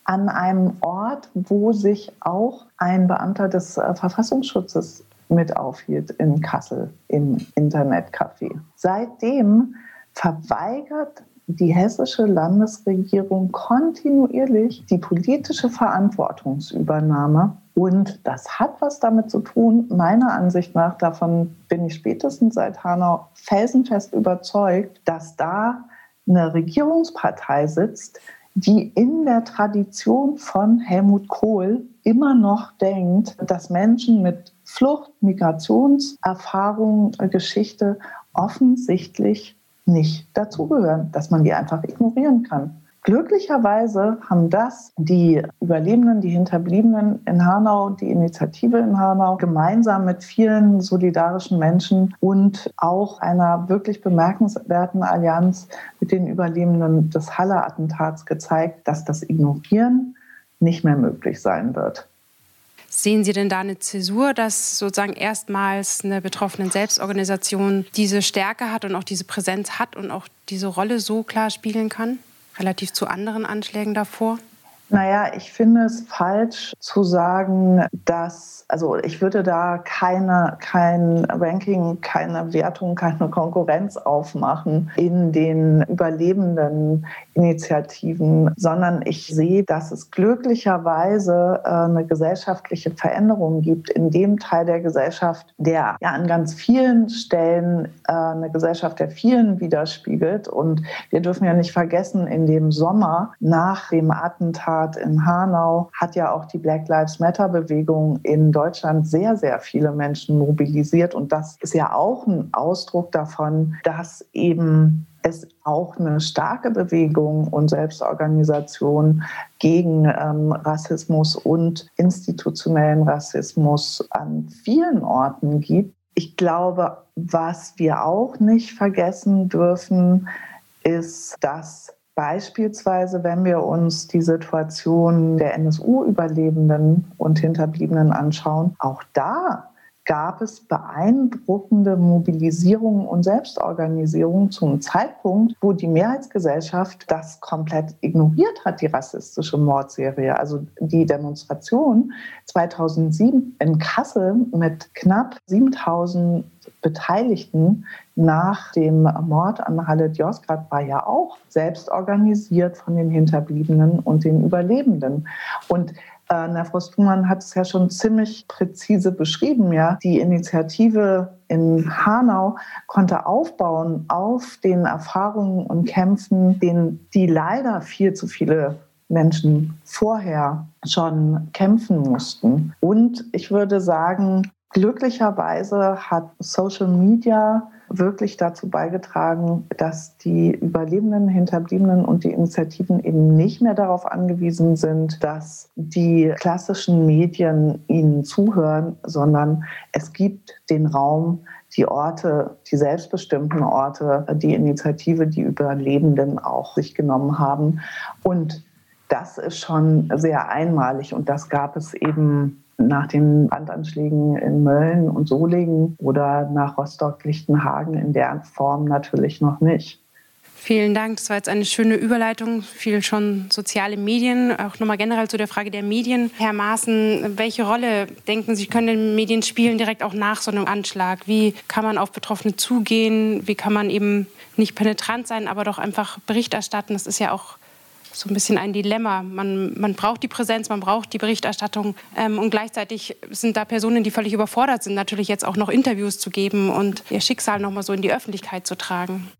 an einem Ort, wo sich auch ein Beamter des äh, Verfassungsschutzes mit aufhielt in Kassel im Internetcafé. Seitdem verweigert die hessische Landesregierung kontinuierlich die politische Verantwortungsübernahme. Und das hat was damit zu tun, meiner Ansicht nach, davon bin ich spätestens seit Hanau felsenfest überzeugt, dass da eine Regierungspartei sitzt, die in der Tradition von Helmut Kohl immer noch denkt, dass Menschen mit Flucht, Migrationserfahrung, Geschichte offensichtlich nicht dazugehören, dass man die einfach ignorieren kann. Glücklicherweise haben das die Überlebenden, die Hinterbliebenen in Hanau, die Initiative in Hanau gemeinsam mit vielen solidarischen Menschen und auch einer wirklich bemerkenswerten Allianz mit den Überlebenden des Halle-Attentats gezeigt, dass das Ignorieren nicht mehr möglich sein wird. Sehen Sie denn da eine Zäsur, dass sozusagen erstmals eine betroffene Selbstorganisation diese Stärke hat und auch diese Präsenz hat und auch diese Rolle so klar spielen kann, relativ zu anderen Anschlägen davor? Naja, ich finde es falsch zu sagen, dass, also ich würde da keine, kein Ranking, keine Wertung, keine Konkurrenz aufmachen in den überlebenden Initiativen, sondern ich sehe, dass es glücklicherweise äh, eine gesellschaftliche Veränderung gibt in dem Teil der Gesellschaft, der ja an ganz vielen Stellen äh, eine Gesellschaft der vielen widerspiegelt. Und wir dürfen ja nicht vergessen, in dem Sommer nach dem Attentat in Hanau hat ja auch die Black Lives Matter-Bewegung in Deutschland sehr, sehr viele Menschen mobilisiert. Und das ist ja auch ein Ausdruck davon, dass eben es auch eine starke Bewegung und Selbstorganisation gegen ähm, Rassismus und institutionellen Rassismus an vielen Orten gibt. Ich glaube, was wir auch nicht vergessen dürfen, ist, dass Beispielsweise, wenn wir uns die Situation der NSU-Überlebenden und Hinterbliebenen anschauen, auch da gab es beeindruckende Mobilisierung und Selbstorganisierung zum Zeitpunkt, wo die Mehrheitsgesellschaft das komplett ignoriert hat, die rassistische Mordserie. Also die Demonstration 2007 in Kassel mit knapp 7000 Beteiligten nach dem Mord an Halit Yozgat war ja auch selbst organisiert von den Hinterbliebenen und den Überlebenden. Und na, Frau Stumann hat es ja schon ziemlich präzise beschrieben. Ja, die Initiative in Hanau konnte aufbauen auf den Erfahrungen und Kämpfen, den die leider viel zu viele Menschen vorher schon kämpfen mussten. Und ich würde sagen, glücklicherweise hat Social Media wirklich dazu beigetragen, dass die Überlebenden, Hinterbliebenen und die Initiativen eben nicht mehr darauf angewiesen sind, dass die klassischen Medien ihnen zuhören, sondern es gibt den Raum, die Orte, die selbstbestimmten Orte, die Initiative, die Überlebenden auch sich genommen haben. Und das ist schon sehr einmalig und das gab es eben nach den Brandanschlägen in Mölln und Solingen oder nach Rostock-Lichtenhagen in der Form natürlich noch nicht. Vielen Dank. Das war jetzt eine schöne Überleitung. Viel schon soziale Medien. Auch nochmal generell zu der Frage der Medien. Herr Maaßen, welche Rolle denken Sie, können Medien spielen direkt auch nach so einem Anschlag? Wie kann man auf Betroffene zugehen? Wie kann man eben nicht penetrant sein, aber doch einfach Bericht erstatten? Das ist ja auch so ein bisschen ein Dilemma. Man, man braucht die Präsenz, man braucht die Berichterstattung ähm, und gleichzeitig sind da Personen, die völlig überfordert sind, natürlich jetzt auch noch Interviews zu geben und ihr Schicksal noch so in die Öffentlichkeit zu tragen.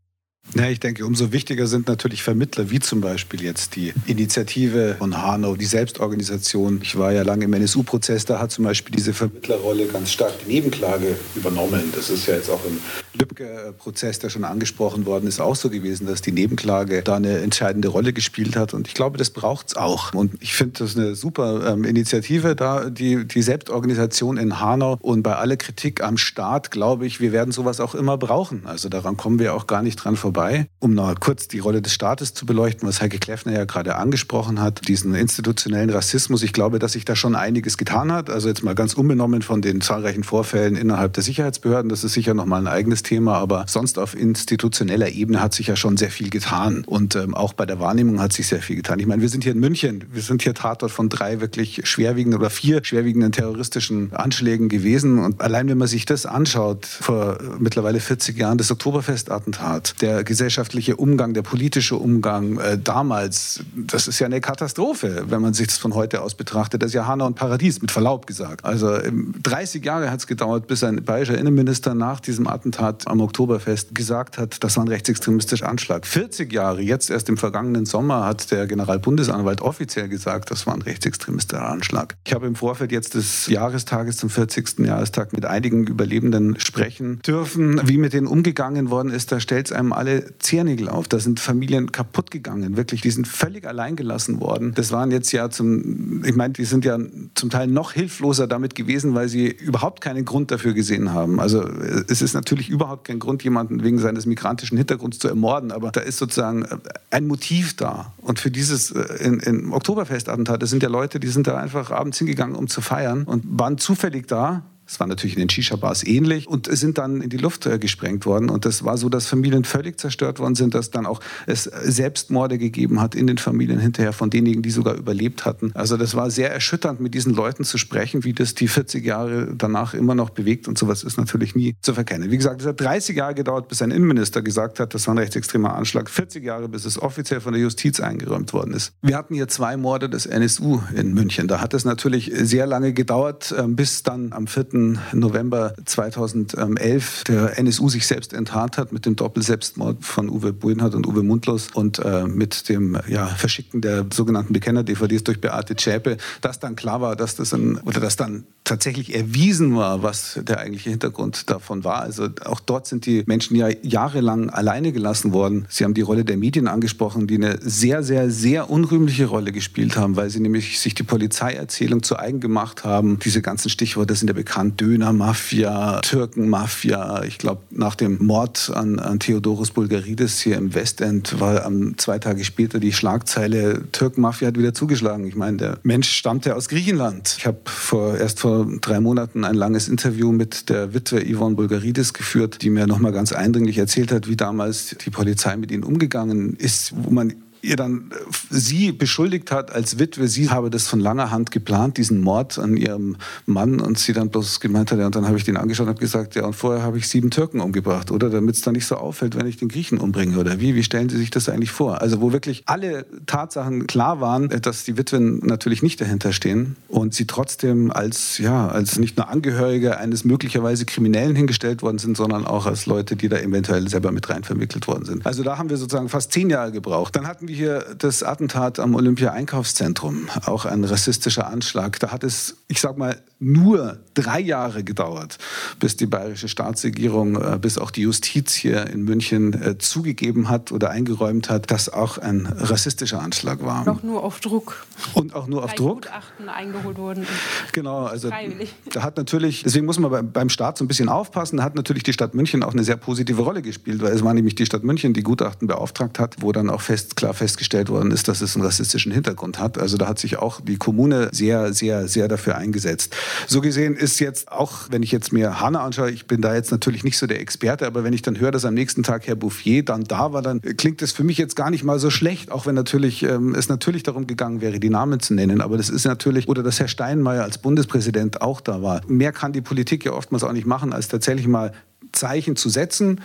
Ja, ich denke, umso wichtiger sind natürlich Vermittler, wie zum Beispiel jetzt die Initiative von Hanau, die Selbstorganisation. Ich war ja lange im NSU-Prozess, da hat zum Beispiel diese Vermittlerrolle ganz stark die Nebenklage übernommen. Das ist ja jetzt auch im Lübcke-Prozess, der schon angesprochen worden ist, auch so gewesen, dass die Nebenklage da eine entscheidende Rolle gespielt hat. Und ich glaube, das braucht es auch. Und ich finde das eine super ähm, Initiative, da die, die Selbstorganisation in Hanau. Und bei aller Kritik am Staat, glaube ich, wir werden sowas auch immer brauchen. Also daran kommen wir auch gar nicht dran vorbei vorbei. Um noch kurz die Rolle des Staates zu beleuchten, was Heike Kleffner ja gerade angesprochen hat, diesen institutionellen Rassismus. Ich glaube, dass sich da schon einiges getan hat. Also jetzt mal ganz unbenommen von den zahlreichen Vorfällen innerhalb der Sicherheitsbehörden. Das ist sicher nochmal ein eigenes Thema. Aber sonst auf institutioneller Ebene hat sich ja schon sehr viel getan. Und ähm, auch bei der Wahrnehmung hat sich sehr viel getan. Ich meine, wir sind hier in München. Wir sind hier Tatort von drei wirklich schwerwiegenden oder vier schwerwiegenden terroristischen Anschlägen gewesen. Und allein wenn man sich das anschaut, vor mittlerweile 40 Jahren das Oktoberfestattentat, der gesellschaftliche Umgang, der politische Umgang äh, damals, das ist ja eine Katastrophe, wenn man sich das von heute aus betrachtet. Das ist ja Hanau und Paradies, mit Verlaub gesagt. Also 30 Jahre hat es gedauert, bis ein bayerischer Innenminister nach diesem Attentat am Oktoberfest gesagt hat, das war ein rechtsextremistischer Anschlag. 40 Jahre, jetzt erst im vergangenen Sommer, hat der Generalbundesanwalt offiziell gesagt, das war ein rechtsextremistischer Anschlag. Ich habe im Vorfeld jetzt des Jahrestages zum 40. Jahrestag mit einigen Überlebenden sprechen dürfen, wie mit denen umgegangen worden ist. Da stellt es einem alle Zehennägel auf. Da sind Familien kaputt gegangen, wirklich. Die sind völlig allein gelassen worden. Das waren jetzt ja zum, ich meine, die sind ja zum Teil noch hilfloser damit gewesen, weil sie überhaupt keinen Grund dafür gesehen haben. Also es ist natürlich überhaupt kein Grund, jemanden wegen seines migrantischen Hintergrunds zu ermorden, aber da ist sozusagen ein Motiv da. Und für dieses äh, in, in Oktoberfestattentat, das sind ja Leute, die sind da einfach abends hingegangen, um zu feiern und waren zufällig da das war natürlich in den Shisha-Bars ähnlich und sind dann in die Luft äh, gesprengt worden. Und das war so, dass Familien völlig zerstört worden sind, dass dann auch es Selbstmorde gegeben hat in den Familien hinterher von denjenigen, die sogar überlebt hatten. Also das war sehr erschütternd, mit diesen Leuten zu sprechen, wie das die 40 Jahre danach immer noch bewegt. Und sowas ist natürlich nie zu verkennen. Wie gesagt, es hat 30 Jahre gedauert, bis ein Innenminister gesagt hat, das war ein rechtsextremer Anschlag. 40 Jahre, bis es offiziell von der Justiz eingeräumt worden ist. Wir hatten hier zwei Morde des NSU in München. Da hat es natürlich sehr lange gedauert, ähm, bis dann am 4. November 2011 der NSU sich selbst enttarnt hat mit dem Doppelselbstmord von Uwe Buenhardt und Uwe Mundlos und äh, mit dem ja, Verschicken der sogenannten Bekenner-DVDs durch Beate Zschäpe, dass dann klar war, dass das ein, oder dass dann tatsächlich erwiesen war, was der eigentliche Hintergrund davon war. Also auch dort sind die Menschen ja jahrelang alleine gelassen worden. Sie haben die Rolle der Medien angesprochen, die eine sehr, sehr, sehr unrühmliche Rolle gespielt haben, weil sie nämlich sich die Polizeierzählung zu eigen gemacht haben. Diese ganzen Stichworte sind ja bekannt. Döner-Mafia, Türken-Mafia. Ich glaube, nach dem Mord an, an Theodorus Bulgaridis hier im Westend war um, zwei Tage später die Schlagzeile Türken-Mafia hat wieder zugeschlagen. Ich meine, der Mensch stammte aus Griechenland. Ich habe vor, erst vor drei Monaten ein langes Interview mit der Witwe Yvonne Bulgaridis geführt, die mir nochmal ganz eindringlich erzählt hat, wie damals die Polizei mit ihnen umgegangen ist, wo man ihr dann äh, sie beschuldigt hat als Witwe, sie habe das von langer Hand geplant, diesen Mord an ihrem Mann und sie dann bloß gemeint hat, ja, und dann habe ich den angeschaut und habe gesagt, ja, und vorher habe ich sieben Türken umgebracht, oder? Damit es dann nicht so auffällt, wenn ich den Griechen umbringe, oder wie? Wie stellen Sie sich das eigentlich vor? Also wo wirklich alle Tatsachen klar waren, äh, dass die Witwen natürlich nicht dahinter stehen und sie trotzdem als, ja, als nicht nur Angehörige eines möglicherweise Kriminellen hingestellt worden sind, sondern auch als Leute, die da eventuell selber mit rein verwickelt worden sind. Also da haben wir sozusagen fast zehn Jahre gebraucht. Dann hatten wir hier das Attentat am Olympia-Einkaufszentrum, auch ein rassistischer Anschlag. Da hat es, ich sag mal, nur drei Jahre gedauert, bis die bayerische Staatsregierung, äh, bis auch die Justiz hier in München äh, zugegeben hat oder eingeräumt hat, dass auch ein rassistischer Anschlag war. Noch nur auf Druck. Und auch nur auf Druck. Gutachten eingeholt wurden. Genau, also da hat natürlich, deswegen muss man beim Staat so ein bisschen aufpassen, da hat natürlich die Stadt München auch eine sehr positive Rolle gespielt, weil es war nämlich die Stadt München, die Gutachten beauftragt hat, wo dann auch fest, klar festgestellt worden ist, dass es einen rassistischen Hintergrund hat. Also da hat sich auch die Kommune sehr, sehr, sehr dafür eingesetzt. So gesehen ist jetzt auch, wenn ich jetzt mir Hanna anschaue, ich bin da jetzt natürlich nicht so der Experte, aber wenn ich dann höre, dass am nächsten Tag Herr Bouffier dann da war, dann klingt es für mich jetzt gar nicht mal so schlecht, auch wenn natürlich ähm, es natürlich darum gegangen wäre, die Namen zu nennen. Aber das ist natürlich, oder dass Herr Steinmeier als Bundespräsident auch da war. Mehr kann die Politik ja oftmals auch nicht machen, als tatsächlich mal Zeichen zu setzen.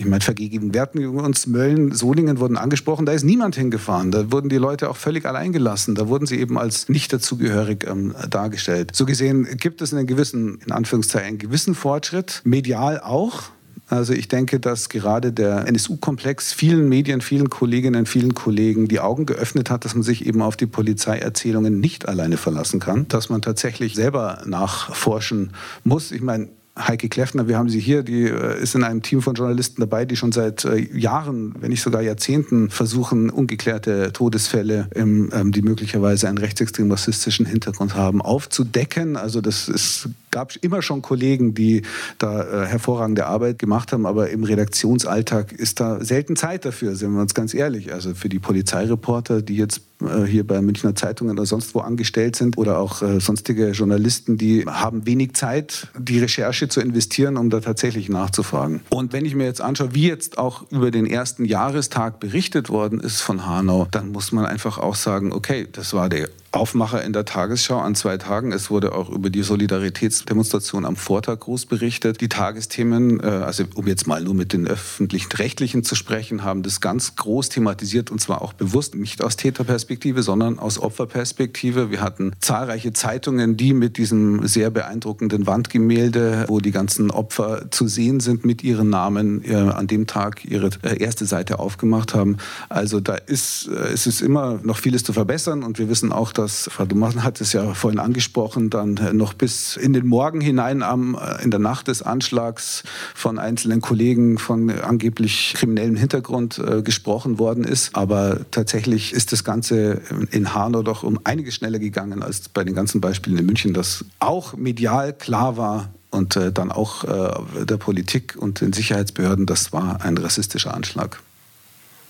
Ich meine, vergegenwärtigen uns Mölln, Solingen wurden angesprochen, da ist niemand hingefahren. Da wurden die Leute auch völlig allein gelassen. Da wurden sie eben als nicht dazugehörig ähm, dargestellt. So gesehen gibt es einen gewissen, in Anführungszeichen, einen gewissen Fortschritt, medial auch. Also ich denke, dass gerade der NSU-Komplex vielen Medien, vielen Kolleginnen, vielen Kollegen die Augen geöffnet hat, dass man sich eben auf die Polizeierzählungen nicht alleine verlassen kann, dass man tatsächlich selber nachforschen muss. Ich meine, Heike Kleffner, wir haben sie hier, die äh, ist in einem Team von Journalisten dabei, die schon seit äh, Jahren, wenn nicht sogar Jahrzehnten versuchen, ungeklärte Todesfälle, ähm, die möglicherweise einen rechtsextrem rassistischen Hintergrund haben, aufzudecken. Also das ist gab immer schon Kollegen, die da äh, hervorragende Arbeit gemacht haben, aber im Redaktionsalltag ist da selten Zeit dafür, sind wir uns ganz ehrlich. Also für die Polizeireporter, die jetzt äh, hier bei Münchner Zeitungen oder sonst wo angestellt sind oder auch äh, sonstige Journalisten, die haben wenig Zeit, die Recherche zu investieren, um da tatsächlich nachzufragen. Und wenn ich mir jetzt anschaue, wie jetzt auch über den ersten Jahrestag berichtet worden ist von Hanau, dann muss man einfach auch sagen, okay, das war der Aufmacher in der Tagesschau an zwei Tagen. Es wurde auch über die Solidaritätsdemonstration am Vortag groß berichtet. Die Tagesthemen, äh, also um jetzt mal nur mit den öffentlichen Rechtlichen zu sprechen, haben das ganz groß thematisiert und zwar auch bewusst nicht aus Täterperspektive, sondern aus Opferperspektive. Wir hatten zahlreiche Zeitungen, die mit diesem sehr beeindruckenden Wandgemälde, wo die ganzen Opfer zu sehen sind mit ihren Namen, äh, an dem Tag ihre äh, erste Seite aufgemacht haben. Also da ist, es ist immer noch vieles zu verbessern und wir wissen auch, dass, Frau Dumann hat es ja vorhin angesprochen, dann noch bis in den Morgen hinein am, äh, in der Nacht des Anschlags von einzelnen Kollegen von angeblich kriminellem Hintergrund äh, gesprochen worden ist. Aber tatsächlich ist das Ganze in Hanau doch um einiges schneller gegangen als bei den ganzen Beispielen in München, dass auch medial klar war, und äh, dann auch äh, der Politik und den Sicherheitsbehörden, das war ein rassistischer Anschlag.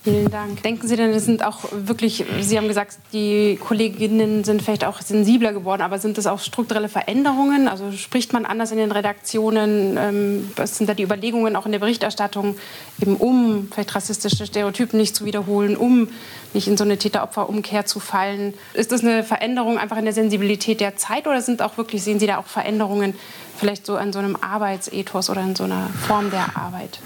Vielen Dank. Denken Sie denn, es sind auch wirklich, Sie haben gesagt, die Kolleginnen sind vielleicht auch sensibler geworden, aber sind das auch strukturelle Veränderungen? Also spricht man anders in den Redaktionen? Ähm, was sind da die Überlegungen auch in der Berichterstattung, eben um vielleicht rassistische Stereotypen nicht zu wiederholen, um nicht in so eine Täter-Opfer-Umkehr zu fallen? Ist das eine Veränderung einfach in der Sensibilität der Zeit oder sind auch wirklich, sehen Sie da auch Veränderungen vielleicht so an so einem Arbeitsethos oder in so einer Form der Arbeit?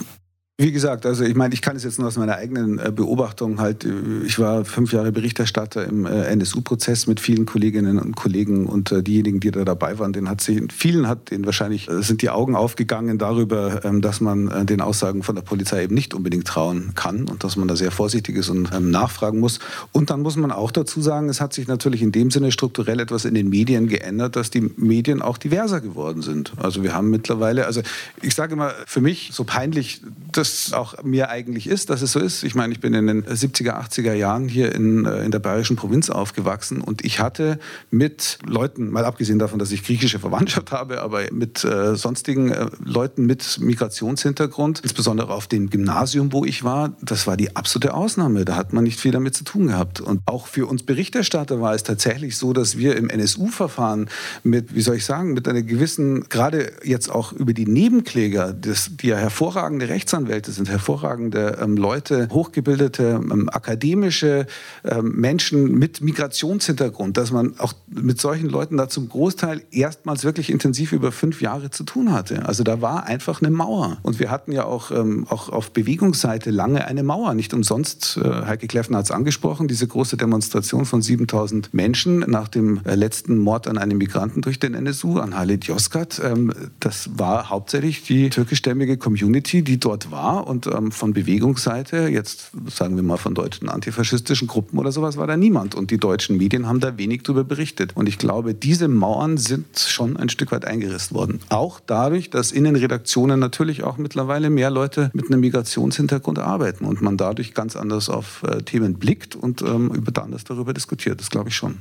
Wie gesagt, also ich meine, ich kann es jetzt nur aus meiner eigenen äh, Beobachtung halt, äh, ich war fünf Jahre Berichterstatter im äh, NSU-Prozess mit vielen Kolleginnen und Kollegen und diejenigen, die da dabei waren, denen hat sich, vielen hat denen wahrscheinlich, sind die Augen aufgegangen darüber, ähm, dass man den Aussagen von der Polizei eben nicht unbedingt trauen kann und dass man da sehr vorsichtig ist und ähm, nachfragen muss. Und dann muss man auch dazu sagen, es hat sich natürlich in dem Sinne strukturell etwas in den Medien geändert, dass die Medien auch diverser geworden sind. Also wir haben mittlerweile, also ich sage immer, für mich so peinlich, das das auch mir eigentlich ist, dass es so ist. Ich meine, ich bin in den 70er, 80er Jahren hier in, äh, in der bayerischen Provinz aufgewachsen und ich hatte mit Leuten, mal abgesehen davon, dass ich griechische Verwandtschaft habe, aber mit äh, sonstigen äh, Leuten mit Migrationshintergrund, insbesondere auf dem Gymnasium, wo ich war, das war die absolute Ausnahme. Da hat man nicht viel damit zu tun gehabt. Und auch für uns Berichterstatter war es tatsächlich so, dass wir im NSU-Verfahren mit, wie soll ich sagen, mit einer gewissen, gerade jetzt auch über die Nebenkläger, das, die ja hervorragende Rechtsanwälte Rechtsanwälte sind hervorragende ähm, Leute, hochgebildete, ähm, akademische ähm, Menschen mit Migrationshintergrund, dass man auch mit solchen Leuten da zum Großteil erstmals wirklich intensiv über fünf Jahre zu tun hatte. Also da war einfach eine Mauer. Und wir hatten ja auch, ähm, auch auf Bewegungsseite lange eine Mauer. Nicht umsonst, äh, Heike Kleffner hat es angesprochen, diese große Demonstration von 7000 Menschen nach dem äh, letzten Mord an einem Migranten durch den NSU, an Halit Yozgat. Ähm, das war hauptsächlich die türkischstämmige Community, die dort war. Und ähm, von Bewegungsseite, jetzt sagen wir mal von deutschen antifaschistischen Gruppen oder sowas, war da niemand. Und die deutschen Medien haben da wenig darüber berichtet. Und ich glaube, diese Mauern sind schon ein Stück weit eingerissen worden. Auch dadurch, dass in den Redaktionen natürlich auch mittlerweile mehr Leute mit einem Migrationshintergrund arbeiten und man dadurch ganz anders auf äh, Themen blickt und ähm, über anders darüber diskutiert. Das glaube ich schon.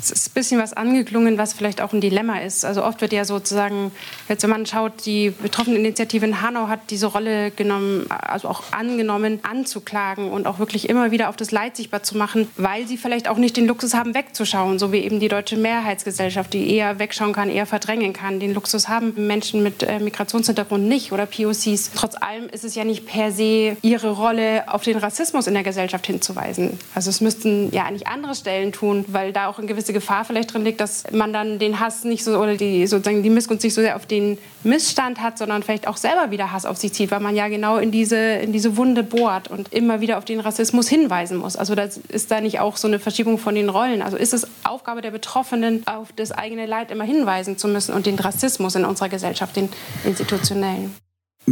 Es ist ein bisschen was angeklungen, was vielleicht auch ein Dilemma ist. Also oft wird ja sozusagen, jetzt wenn man schaut, die betroffene Initiative in Hanau hat diese Rolle genommen, also auch angenommen, anzuklagen und auch wirklich immer wieder auf das Leid sichtbar zu machen, weil sie vielleicht auch nicht den Luxus haben, wegzuschauen, so wie eben die deutsche Mehrheitsgesellschaft, die eher wegschauen kann, eher verdrängen kann. Den Luxus haben Menschen mit äh, Migrationshintergrund nicht oder POCs. Trotz allem ist es ja nicht per se ihre Rolle, auf den Rassismus in der Gesellschaft hinzuweisen. Also es müssten ja eigentlich andere Stellen tun, weil da auch eine gewisse Gefahr vielleicht drin liegt, dass man dann den Hass nicht so oder die sozusagen die Missgunst nicht so sehr auf den Missstand hat, sondern vielleicht auch selber wieder Hass auf sich zieht, weil man ja genau in diese, in diese Wunde bohrt und immer wieder auf den Rassismus hinweisen muss. Also das ist da nicht auch so eine Verschiebung von den Rollen. Also ist es Aufgabe der Betroffenen, auf das eigene Leid immer hinweisen zu müssen und den Rassismus in unserer Gesellschaft, den institutionellen.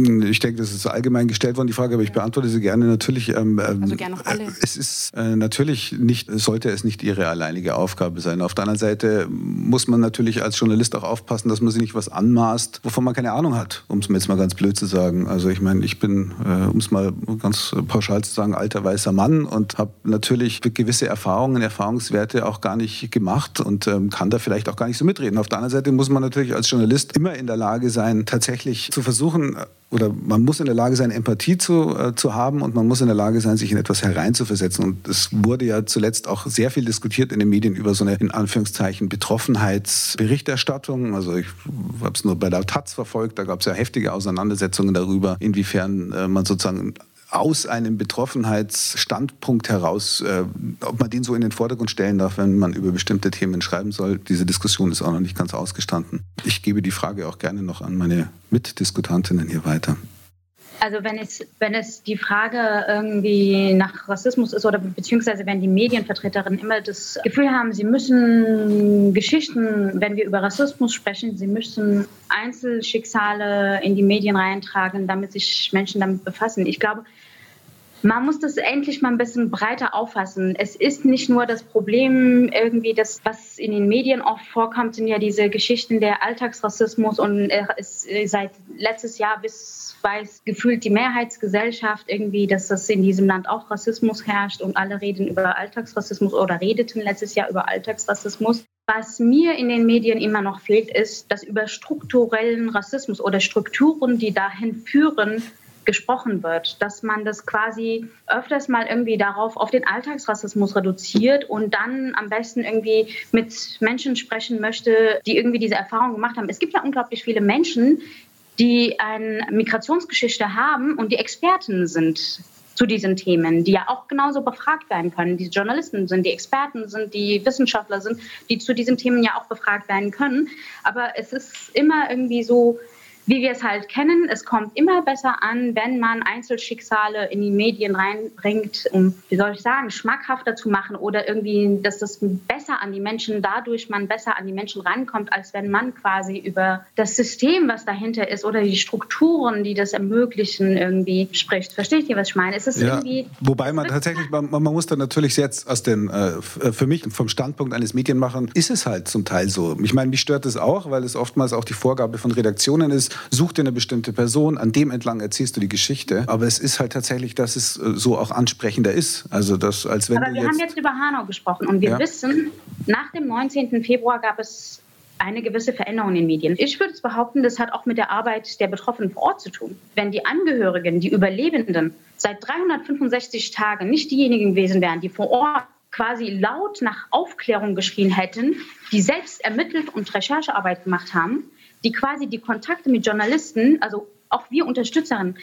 Ich denke, das ist allgemein gestellt worden, die Frage, aber ich beantworte sie gerne. Natürlich, ähm, ähm also gerne noch alle. Äh, es ist äh, natürlich nicht, sollte es nicht ihre alleinige Aufgabe sein. Auf der anderen Seite muss man natürlich als Journalist auch aufpassen, dass man sich nicht was anmaßt, wovon man keine Ahnung hat, um es mir jetzt mal ganz blöd zu sagen. Also ich meine, ich bin, äh, um es mal ganz pauschal zu sagen, alter weißer Mann und habe natürlich gewisse Erfahrungen, Erfahrungswerte auch gar nicht gemacht und ähm, kann da vielleicht auch gar nicht so mitreden. Auf der anderen Seite muss man natürlich als Journalist immer in der Lage sein, tatsächlich zu versuchen, oder man muss in der Lage sein, Empathie zu, äh, zu haben und man muss in der Lage sein, sich in etwas hereinzuversetzen. Und es wurde ja zuletzt auch sehr viel diskutiert in den Medien über so eine, in Anführungszeichen, Betroffenheitsberichterstattung. Also ich habe es nur bei der Taz verfolgt, da gab es ja heftige Auseinandersetzungen darüber, inwiefern äh, man sozusagen aus einem Betroffenheitsstandpunkt heraus, äh, ob man den so in den Vordergrund stellen darf, wenn man über bestimmte Themen schreiben soll. Diese Diskussion ist auch noch nicht ganz ausgestanden. Ich gebe die Frage auch gerne noch an meine Mitdiskutantinnen hier weiter. Also wenn es, wenn es die Frage irgendwie nach Rassismus ist oder beziehungsweise wenn die Medienvertreterinnen immer das Gefühl haben, sie müssen Geschichten, wenn wir über Rassismus sprechen, sie müssen Einzelschicksale in die Medien reintragen, damit sich Menschen damit befassen. Ich glaube, man muss das endlich mal ein bisschen breiter auffassen. Es ist nicht nur das Problem irgendwie, das, was in den Medien oft vorkommt, sind ja diese Geschichten der Alltagsrassismus und es seit letztes Jahr bis weiß gefühlt die Mehrheitsgesellschaft irgendwie, dass das in diesem Land auch Rassismus herrscht und alle reden über Alltagsrassismus oder redeten letztes Jahr über Alltagsrassismus. Was mir in den Medien immer noch fehlt, ist, dass über strukturellen Rassismus oder Strukturen, die dahin führen, gesprochen wird, dass man das quasi öfters mal irgendwie darauf auf den Alltagsrassismus reduziert und dann am besten irgendwie mit Menschen sprechen möchte, die irgendwie diese Erfahrung gemacht haben. Es gibt ja unglaublich viele Menschen, die eine Migrationsgeschichte haben und die Experten sind zu diesen Themen, die ja auch genauso befragt werden können. Die Journalisten sind, die Experten sind, die Wissenschaftler sind, die zu diesen Themen ja auch befragt werden können. Aber es ist immer irgendwie so, wie wir es halt kennen, es kommt immer besser an, wenn man Einzelschicksale in die Medien reinbringt, um, wie soll ich sagen, schmackhafter zu machen oder irgendwie, dass das besser an die Menschen, dadurch man besser an die Menschen rankommt, als wenn man quasi über das System, was dahinter ist oder die Strukturen, die das ermöglichen, irgendwie spricht. Versteht ihr, was ich meine? Es ist ja, irgendwie, wobei man tatsächlich, man, man, muss da natürlich jetzt aus dem, äh, für mich vom Standpunkt eines Medienmachers, ist es halt zum Teil so. Ich meine, mich stört das auch, weil es oftmals auch die Vorgabe von Redaktionen ist, such dir eine bestimmte Person, an dem entlang erzählst du die Geschichte. Aber es ist halt tatsächlich, dass es äh, so auch ansprechender ist. Also das, als wenn Aber wir jetzt haben jetzt über Hanau gesprochen und wir ja. wissen, nach dem 19. Februar gab es eine gewisse Veränderung in den Medien. Ich würde behaupten, das hat auch mit der Arbeit der Betroffenen vor Ort zu tun. Wenn die Angehörigen, die Überlebenden seit 365 Tagen nicht diejenigen gewesen wären, die vor Ort quasi laut nach Aufklärung geschrien hätten, die selbst ermittelt und Recherchearbeit gemacht haben, die quasi die Kontakte mit Journalisten, also auch wir Unterstützerinnen,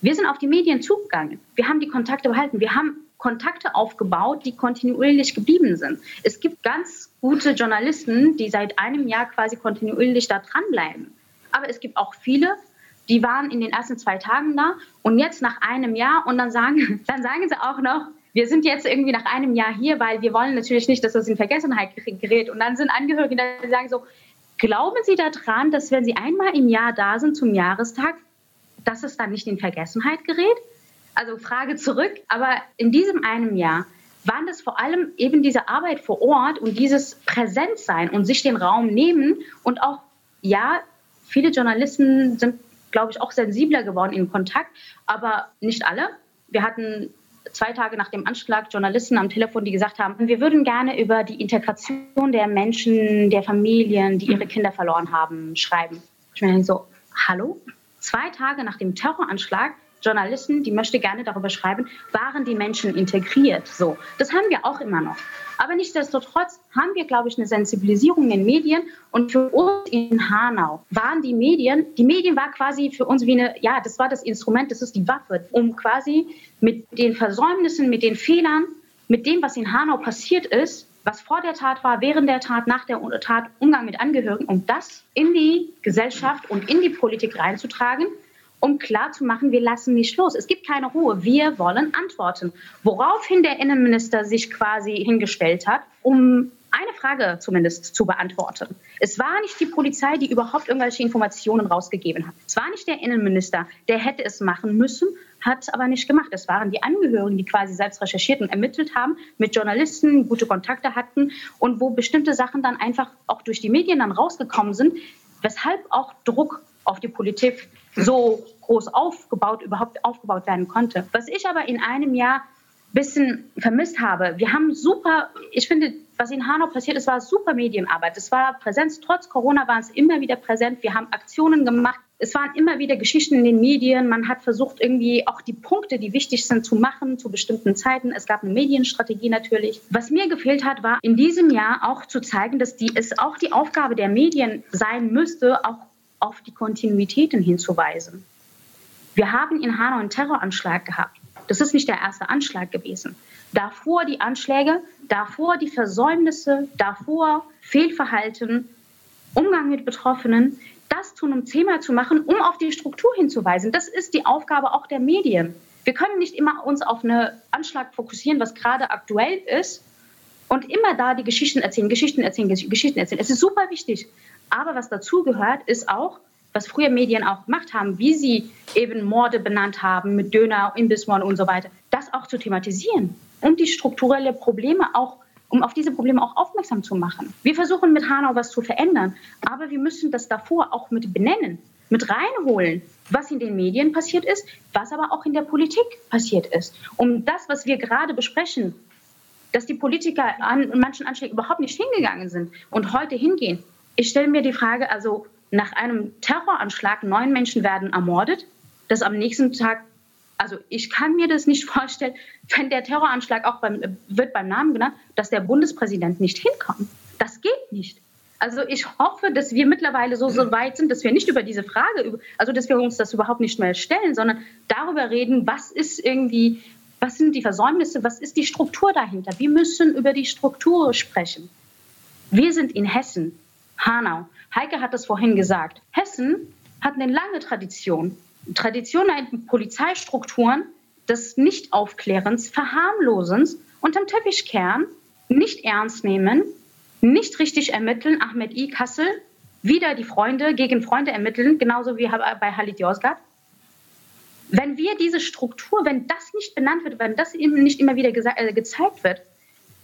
wir sind auf die Medien zugegangen. Wir haben die Kontakte behalten. Wir haben Kontakte aufgebaut, die kontinuierlich geblieben sind. Es gibt ganz gute Journalisten, die seit einem Jahr quasi kontinuierlich da dranbleiben. Aber es gibt auch viele, die waren in den ersten zwei Tagen da und jetzt nach einem Jahr und dann sagen, dann sagen sie auch noch, wir sind jetzt irgendwie nach einem Jahr hier, weil wir wollen natürlich nicht, dass das in Vergessenheit gerät. Und dann sind Angehörige, die sagen so, Glauben Sie daran, dass wenn Sie einmal im Jahr da sind zum Jahrestag, dass es dann nicht in Vergessenheit gerät? Also Frage zurück. Aber in diesem einem Jahr waren das vor allem eben diese Arbeit vor Ort und dieses Präsentsein und sich den Raum nehmen und auch, ja, viele Journalisten sind, glaube ich, auch sensibler geworden in Kontakt, aber nicht alle. Wir hatten zwei Tage nach dem Anschlag Journalisten am Telefon, die gesagt haben, wir würden gerne über die Integration der Menschen, der Familien, die ihre Kinder verloren haben, schreiben. Ich meine so, hallo? Zwei Tage nach dem Terroranschlag Journalisten, die möchte gerne darüber schreiben, waren die Menschen integriert. So, das haben wir auch immer noch. Aber nichtsdestotrotz haben wir, glaube ich, eine Sensibilisierung in den Medien. Und für uns in Hanau waren die Medien, die Medien war quasi für uns wie eine, ja, das war das Instrument, das ist die Waffe, um quasi mit den Versäumnissen, mit den Fehlern, mit dem, was in Hanau passiert ist, was vor der Tat war, während der Tat, nach der Tat, Umgang mit Angehörigen, um das in die Gesellschaft und in die Politik reinzutragen, um klarzumachen, wir lassen nicht los. Es gibt keine Ruhe. Wir wollen Antworten. Woraufhin der Innenminister sich quasi hingestellt hat, um eine Frage zumindest zu beantworten. Es war nicht die Polizei, die überhaupt irgendwelche Informationen rausgegeben hat. Es war nicht der Innenminister, der hätte es machen müssen, hat aber nicht gemacht. Es waren die Angehörigen, die quasi selbst recherchiert und ermittelt haben, mit Journalisten gute Kontakte hatten und wo bestimmte Sachen dann einfach auch durch die Medien dann rausgekommen sind, weshalb auch Druck auf die Politik so groß aufgebaut, überhaupt aufgebaut werden konnte. Was ich aber in einem Jahr ein bisschen vermisst habe, wir haben super, ich finde, was in Hanau passiert ist, war super Medienarbeit. Es war Präsenz, trotz Corona waren es immer wieder präsent. Wir haben Aktionen gemacht. Es waren immer wieder Geschichten in den Medien. Man hat versucht, irgendwie auch die Punkte, die wichtig sind, zu machen zu bestimmten Zeiten. Es gab eine Medienstrategie natürlich. Was mir gefehlt hat, war in diesem Jahr auch zu zeigen, dass die, es auch die Aufgabe der Medien sein müsste, auch auf die Kontinuitäten hinzuweisen. Wir haben in Hanau einen Terroranschlag gehabt. Das ist nicht der erste Anschlag gewesen. Davor die Anschläge, davor die Versäumnisse, davor Fehlverhalten, Umgang mit Betroffenen, das zu einem Thema zu machen, um auf die Struktur hinzuweisen. Das ist die Aufgabe auch der Medien. Wir können nicht immer uns auf einen Anschlag fokussieren, was gerade aktuell ist, und immer da die Geschichten erzählen, Geschichten erzählen, Geschichten erzählen. Es ist super wichtig. Aber was dazu gehört, ist auch, was früher Medien auch gemacht haben, wie sie eben Morde benannt haben mit Döner, Imbissmord und so weiter, das auch zu thematisieren, um die strukturellen Probleme auch, um auf diese Probleme auch aufmerksam zu machen. Wir versuchen mit Hanau was zu verändern, aber wir müssen das davor auch mit benennen, mit reinholen, was in den Medien passiert ist, was aber auch in der Politik passiert ist, um das, was wir gerade besprechen, dass die Politiker an manchen Anschlägen überhaupt nicht hingegangen sind und heute hingehen. Ich stelle mir die Frage, also nach einem Terroranschlag, neun Menschen werden ermordet, dass am nächsten Tag, also ich kann mir das nicht vorstellen, wenn der Terroranschlag auch beim, wird beim Namen genannt, dass der Bundespräsident nicht hinkommt. Das geht nicht. Also ich hoffe, dass wir mittlerweile so, so weit sind, dass wir nicht über diese Frage, also dass wir uns das überhaupt nicht mehr stellen, sondern darüber reden, was ist irgendwie, was sind die Versäumnisse, was ist die Struktur dahinter. Wir müssen über die Struktur sprechen. Wir sind in Hessen, Hanau. Heike hat es vorhin gesagt. Hessen hat eine lange Tradition. Tradition in Polizeistrukturen des Nicht-Aufklärens, Verharmlosens, unterm Teppich kehren, nicht ernst nehmen, nicht richtig ermitteln. Ahmed I. Kassel, wieder die Freunde gegen Freunde ermitteln, genauso wie bei Halit Yozgat. Wenn wir diese Struktur, wenn das nicht benannt wird, wenn das eben nicht immer wieder äh, gezeigt wird,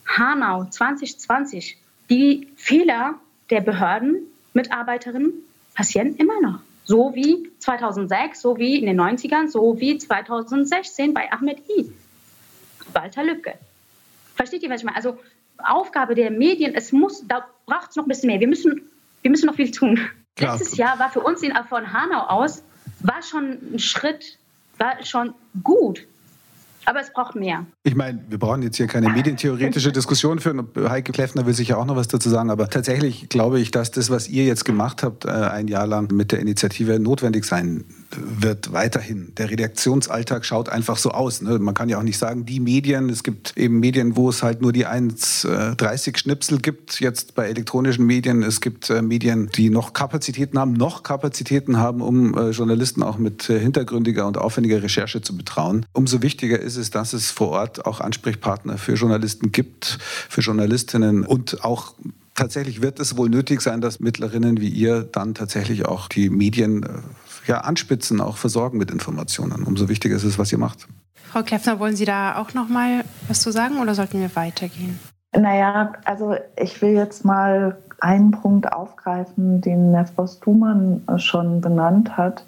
Hanau 2020, die Fehler der Behördenmitarbeiterinnen passieren immer noch. So wie 2006, so wie in den 90ern, so wie 2016 bei Ahmed I. Walter Lücke. Versteht ihr, was ich meine? Also Aufgabe der Medien, es muss, da braucht es noch ein bisschen mehr. Wir müssen, wir müssen noch viel tun. Klar. Letztes Jahr war für uns in, von Hanau aus, war schon ein Schritt, war schon gut. Aber es braucht mehr. Ich meine, wir brauchen jetzt hier keine medientheoretische Diskussion führen. Heike Kleffner will sicher auch noch was dazu sagen. Aber tatsächlich glaube ich, dass das, was ihr jetzt gemacht habt, äh, ein Jahr lang mit der Initiative notwendig sein wird weiterhin. Der Redaktionsalltag schaut einfach so aus. Ne? Man kann ja auch nicht sagen, die Medien, es gibt eben Medien, wo es halt nur die 1,30 Schnipsel gibt, jetzt bei elektronischen Medien. Es gibt äh, Medien, die noch Kapazitäten haben, noch Kapazitäten haben, um äh, Journalisten auch mit äh, hintergründiger und aufwendiger Recherche zu betrauen. Umso wichtiger ist es, dass es vor Ort auch Ansprechpartner für Journalisten gibt, für Journalistinnen und auch Tatsächlich wird es wohl nötig sein, dass Mittlerinnen wie ihr dann tatsächlich auch die Medien ja, anspitzen, auch versorgen mit Informationen. Umso wichtiger ist es, was ihr macht. Frau Kleffner, wollen Sie da auch noch mal was zu sagen oder sollten wir weitergehen? Naja, also ich will jetzt mal einen Punkt aufgreifen, den Nefros Thumann schon benannt hat,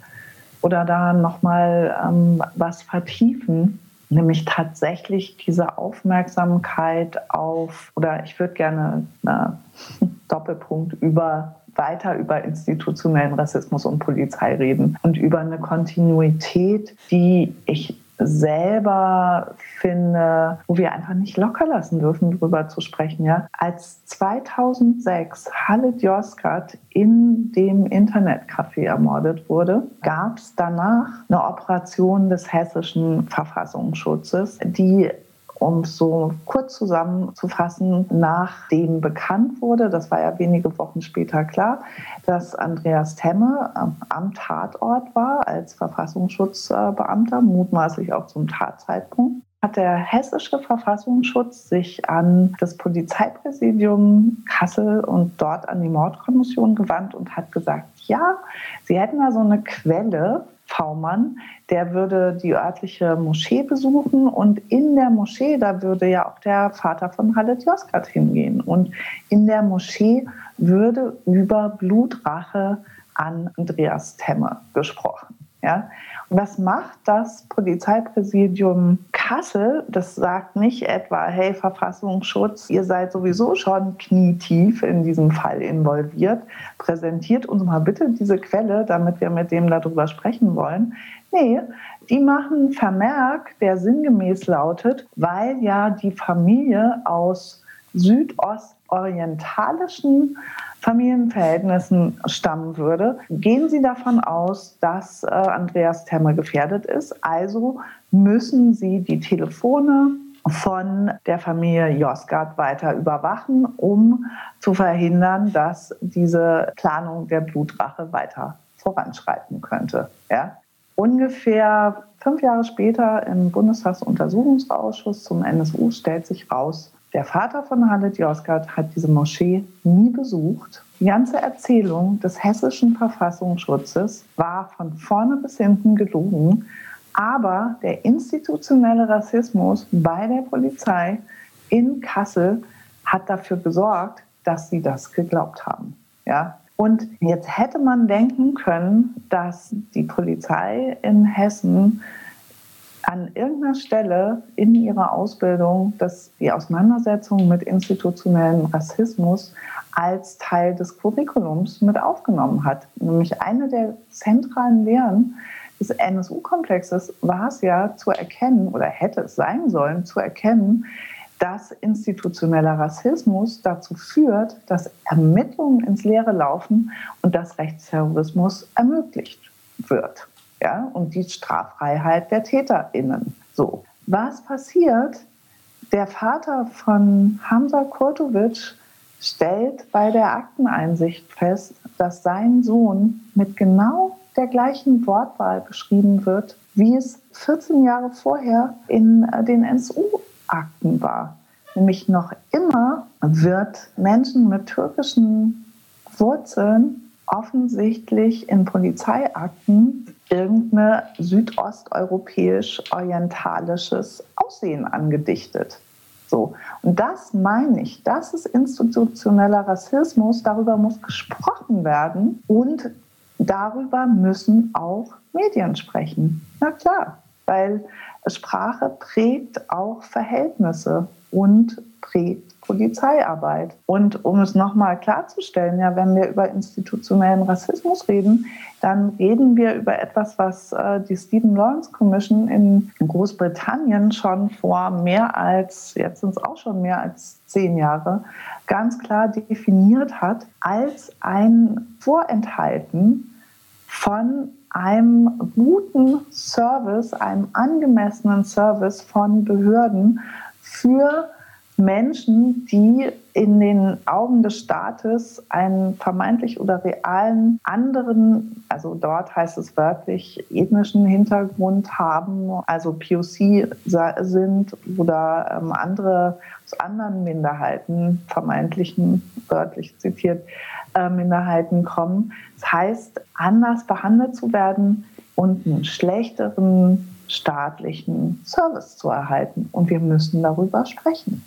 oder da noch mal ähm, was vertiefen, nämlich tatsächlich diese Aufmerksamkeit auf, oder ich würde gerne äh, Doppelpunkt über weiter über institutionellen Rassismus und Polizei reden und über eine Kontinuität, die ich selber finde, wo wir einfach nicht locker lassen dürfen, darüber zu sprechen. Ja? Als 2006 Halit Yozgat in dem Internetcafé ermordet wurde, gab es danach eine Operation des hessischen Verfassungsschutzes, die um es so kurz zusammenzufassen, nachdem bekannt wurde, das war ja wenige Wochen später klar, dass Andreas Temme am Tatort war als Verfassungsschutzbeamter, mutmaßlich auch zum Tatzeitpunkt hat der hessische Verfassungsschutz sich an das Polizeipräsidium Kassel und dort an die Mordkommission gewandt und hat gesagt, ja, sie hätten da so eine Quelle, V-Mann, der würde die örtliche Moschee besuchen und in der Moschee, da würde ja auch der Vater von Halit Yozgat hingehen. Und in der Moschee würde über Blutrache an Andreas Temme gesprochen. Ja? Was macht das Polizeipräsidium Kassel? Das sagt nicht etwa, hey Verfassungsschutz, ihr seid sowieso schon knietief in diesem Fall involviert. Präsentiert uns mal bitte diese Quelle, damit wir mit dem darüber sprechen wollen. Nee, die machen Vermerk, der sinngemäß lautet, weil ja die Familie aus südostorientalischen Familienverhältnissen stammen würde, gehen Sie davon aus, dass äh, Andreas Temme gefährdet ist. Also müssen Sie die Telefone von der Familie Josgard weiter überwachen, um zu verhindern, dass diese Planung der Blutrache weiter voranschreiten könnte. Ja? Ungefähr fünf Jahre später im Bundestagsuntersuchungsausschuss zum NSU stellt sich raus, der Vater von Halit Yozgat hat diese Moschee nie besucht. Die ganze Erzählung des hessischen Verfassungsschutzes war von vorne bis hinten gelogen. Aber der institutionelle Rassismus bei der Polizei in Kassel hat dafür gesorgt, dass sie das geglaubt haben. Ja? Und jetzt hätte man denken können, dass die Polizei in Hessen an irgendeiner Stelle in ihrer Ausbildung dass die Auseinandersetzung mit institutionellem Rassismus als Teil des Curriculums mit aufgenommen hat. Nämlich eine der zentralen Lehren des NSU-Komplexes war es ja zu erkennen oder hätte es sein sollen zu erkennen, dass institutioneller Rassismus dazu führt, dass Ermittlungen ins Leere laufen und dass Rechtsterrorismus ermöglicht wird ja, und die Straffreiheit der TäterInnen. So, was passiert? Der Vater von Hamza Kurtovic stellt bei der Akteneinsicht fest, dass sein Sohn mit genau der gleichen Wortwahl beschrieben wird, wie es 14 Jahre vorher in äh, den NSU-Akten war. Nämlich noch immer wird Menschen mit türkischen Wurzeln offensichtlich in Polizeiakten irgendein südosteuropäisch-orientalisches Aussehen angedichtet. So. Und das meine ich, das ist institutioneller Rassismus, darüber muss gesprochen werden und darüber müssen auch Medien sprechen. Na klar, weil Sprache prägt auch Verhältnisse und prägt Polizeiarbeit. Und um es nochmal klarzustellen, ja, wenn wir über institutionellen Rassismus reden, dann reden wir über etwas, was äh, die Stephen Lawrence Commission in Großbritannien schon vor mehr als, jetzt sind es auch schon mehr als zehn Jahre, ganz klar definiert hat als ein Vorenthalten von einem guten Service, einem angemessenen Service von Behörden für Menschen, die in den Augen des Staates einen vermeintlich oder realen anderen, also dort heißt es wörtlich, ethnischen Hintergrund haben, also POC sind oder ähm, andere aus anderen Minderheiten, vermeintlichen wörtlich zitiert, Minderheiten kommen. Das heißt, anders behandelt zu werden und einen schlechteren staatlichen Service zu erhalten. Und wir müssen darüber sprechen.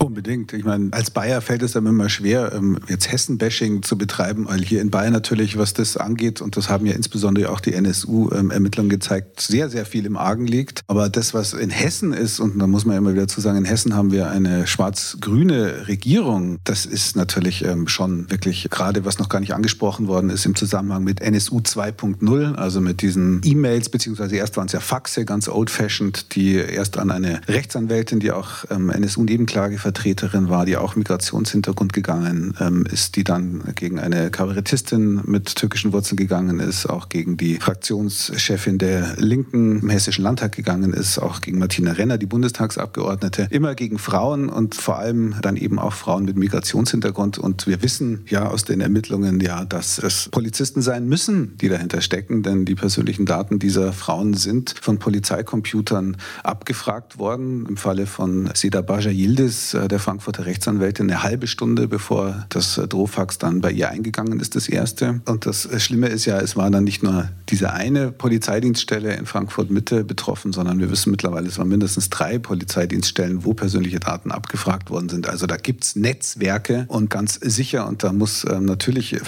Unbedingt. Ich meine, als Bayer fällt es einem immer schwer, ähm, jetzt Hessen-Bashing zu betreiben, weil hier in Bayern natürlich, was das angeht, und das haben ja insbesondere auch die NSU-Ermittlungen gezeigt, sehr, sehr viel im Argen liegt. Aber das, was in Hessen ist, und da muss man immer wieder zu sagen, in Hessen haben wir eine schwarz-grüne Regierung, das ist natürlich ähm, schon wirklich, gerade was noch gar nicht angesprochen worden ist, im Zusammenhang mit NSU 2.0, also mit diesen E-Mails, beziehungsweise erst waren es ja Faxe, ganz old-fashioned, die erst an eine Rechtsanwältin, die auch ähm, NSU-Nebenklage Vertreterin war, die auch Migrationshintergrund gegangen ähm, ist, die dann gegen eine Kabarettistin mit türkischen Wurzeln gegangen ist, auch gegen die Fraktionschefin der Linken im Hessischen Landtag gegangen ist, auch gegen Martina Renner, die Bundestagsabgeordnete, immer gegen Frauen und vor allem dann eben auch Frauen mit Migrationshintergrund. Und wir wissen ja aus den Ermittlungen ja, dass es Polizisten sein müssen, die dahinter stecken, denn die persönlichen Daten dieser Frauen sind von Polizeicomputern abgefragt worden. Im Falle von Seda Baja Yildiz der Frankfurter Rechtsanwältin eine halbe Stunde, bevor das äh, Drohfax dann bei ihr eingegangen ist, das erste. Und das äh, Schlimme ist ja, es war dann nicht nur diese eine Polizeidienststelle in Frankfurt Mitte betroffen, sondern wir wissen mittlerweile, es waren mindestens drei Polizeidienststellen, wo persönliche Daten abgefragt worden sind. Also da gibt es Netzwerke und ganz sicher, und da muss ähm, natürlich, äh,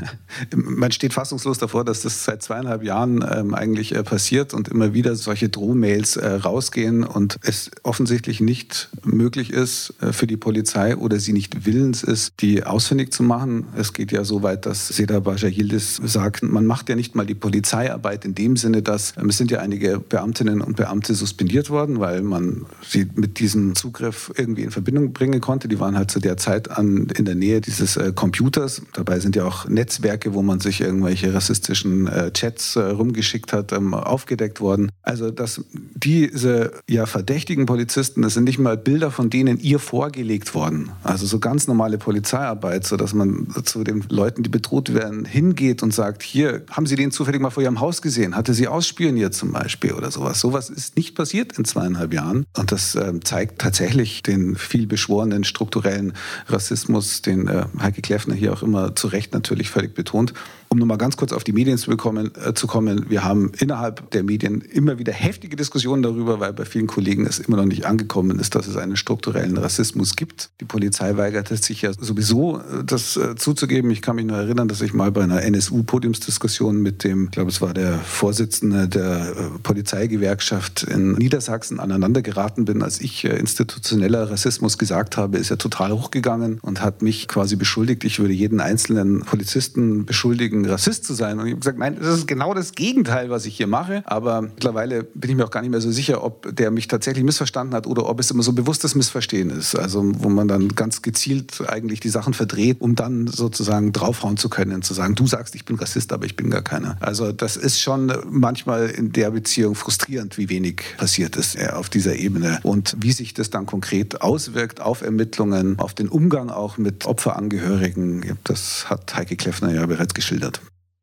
man steht fassungslos davor, dass das seit zweieinhalb Jahren ähm, eigentlich äh, passiert und immer wieder solche Drohmails äh, rausgehen und es offensichtlich nicht möglich ist, äh, für die Polizei oder sie nicht willens ist, die ausfindig zu machen. Es geht ja so weit, dass Seda Baja Yildiz sagt, man macht ja nicht mal die Polizeiarbeit in dem Sinne, dass ähm, es sind ja einige Beamtinnen und Beamte suspendiert worden, weil man sie mit diesem Zugriff irgendwie in Verbindung bringen konnte. Die waren halt zu der Zeit an, in der Nähe dieses äh, Computers. Dabei sind ja auch Netzwerke, wo man sich irgendwelche rassistischen äh, Chats äh, rumgeschickt hat, ähm, aufgedeckt worden. Also dass diese ja verdächtigen Polizisten, das sind nicht mal Bilder von denen ihr vorgelegt worden. Also so ganz normale Polizeiarbeit, so dass man zu den Leuten, die bedroht werden, hingeht und sagt, hier, haben Sie den zufällig mal vor Ihrem Haus gesehen? Hatte sie ausspioniert zum Beispiel oder sowas? Sowas ist nicht passiert in zweieinhalb Jahren. Und das äh, zeigt tatsächlich den viel beschworenen strukturellen Rassismus, den äh, Heike Kleffner hier auch immer zu Recht natürlich völlig betont. Um nochmal ganz kurz auf die Medien zu, bekommen, äh, zu kommen, wir haben innerhalb der Medien immer wieder heftige Diskussionen darüber, weil bei vielen Kollegen es immer noch nicht angekommen ist, dass es einen strukturellen Rassismus gibt. Die Polizei weigerte sich ja sowieso, äh, das äh, zuzugeben. Ich kann mich nur erinnern, dass ich mal bei einer NSU-Podiumsdiskussion mit dem, ich glaube, es war der Vorsitzende der äh, Polizeigewerkschaft in Niedersachsen aneinander geraten bin, als ich äh, institutioneller Rassismus gesagt habe, ist er total hochgegangen und hat mich quasi beschuldigt, ich würde jeden einzelnen Polizisten beschuldigen, Rassist zu sein. Und ich habe gesagt, nein, das ist genau das Gegenteil, was ich hier mache. Aber mittlerweile bin ich mir auch gar nicht mehr so sicher, ob der mich tatsächlich missverstanden hat oder ob es immer so bewusstes Missverstehen ist. Also wo man dann ganz gezielt eigentlich die Sachen verdreht, um dann sozusagen draufhauen zu können, zu sagen, du sagst, ich bin Rassist, aber ich bin gar keiner. Also das ist schon manchmal in der Beziehung frustrierend, wie wenig passiert ist auf dieser Ebene und wie sich das dann konkret auswirkt auf Ermittlungen, auf den Umgang auch mit Opferangehörigen. Das hat Heike Kleffner ja bereits geschildert.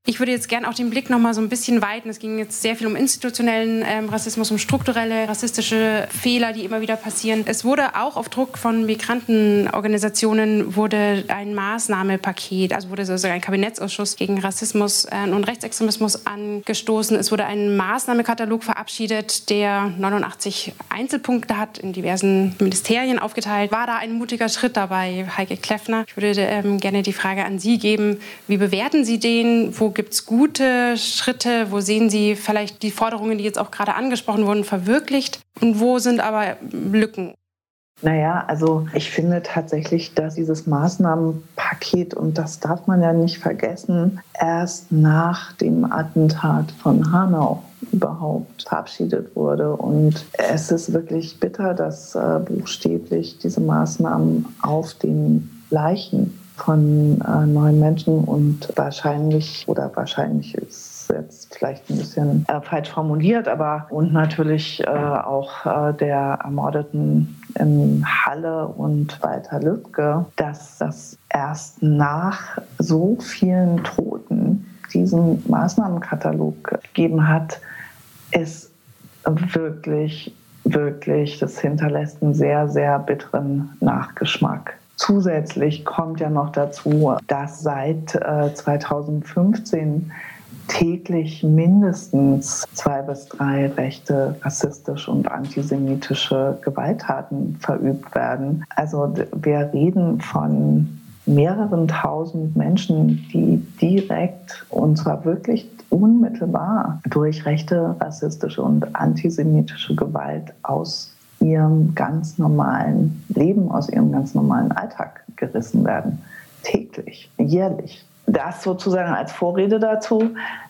Ich würde jetzt gerne auch den Blick noch mal so ein bisschen weiten. Es ging jetzt sehr viel um institutionellen ähm, Rassismus, um strukturelle rassistische Fehler, die immer wieder passieren. Es wurde auch auf Druck von Migrantenorganisationen wurde ein Maßnahmepaket, also wurde sozusagen ein Kabinettsausschuss gegen Rassismus äh, und Rechtsextremismus angestoßen. Es wurde ein Maßnahmekatalog verabschiedet, der 89 Einzelpunkte hat, in diversen Ministerien aufgeteilt. War da ein mutiger Schritt dabei, Heike Kleffner? Ich würde ähm, gerne die Frage an Sie geben. Wie bewerten Sie den? Wo gibt es gute Schritte? Wo sehen Sie vielleicht die Forderungen, die jetzt auch gerade angesprochen wurden, verwirklicht? Und wo sind aber Lücken? Naja, also ich finde tatsächlich, dass dieses Maßnahmenpaket, und das darf man ja nicht vergessen, erst nach dem Attentat von Hanau überhaupt verabschiedet wurde. Und es ist wirklich bitter, dass äh, buchstäblich diese Maßnahmen auf den Leichen von äh, neuen Menschen und wahrscheinlich oder wahrscheinlich ist jetzt vielleicht ein bisschen äh, falsch formuliert, aber und natürlich äh, auch äh, der Ermordeten in Halle und Walter Lübcke, dass das erst nach so vielen Toten diesen Maßnahmenkatalog gegeben hat, ist wirklich, wirklich, das hinterlässt einen sehr, sehr bitteren Nachgeschmack. Zusätzlich kommt ja noch dazu, dass seit äh, 2015 täglich mindestens zwei bis drei rechte, rassistische und antisemitische Gewalttaten verübt werden. Also wir reden von mehreren tausend Menschen, die direkt und zwar wirklich unmittelbar durch rechte, rassistische und antisemitische Gewalt aus ihrem ganz normalen Leben, aus ihrem ganz normalen Alltag gerissen werden. Täglich, jährlich. Das sozusagen als Vorrede dazu.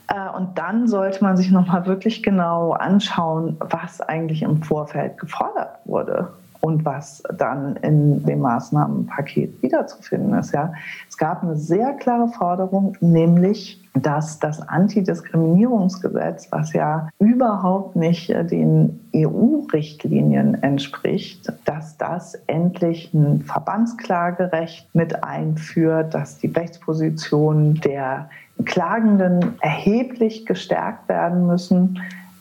Äh, und dann sollte man sich nochmal wirklich genau anschauen, was eigentlich im Vorfeld gefordert wurde und was dann in dem Maßnahmenpaket wiederzufinden ist. Ja. Es gab eine sehr klare Forderung, nämlich dass das Antidiskriminierungsgesetz, was ja überhaupt nicht äh, den EU-Richtlinien entspricht, dass das endlich ein Verbandsklagerecht mit einführt, dass die Rechtspositionen der Klagenden erheblich gestärkt werden müssen.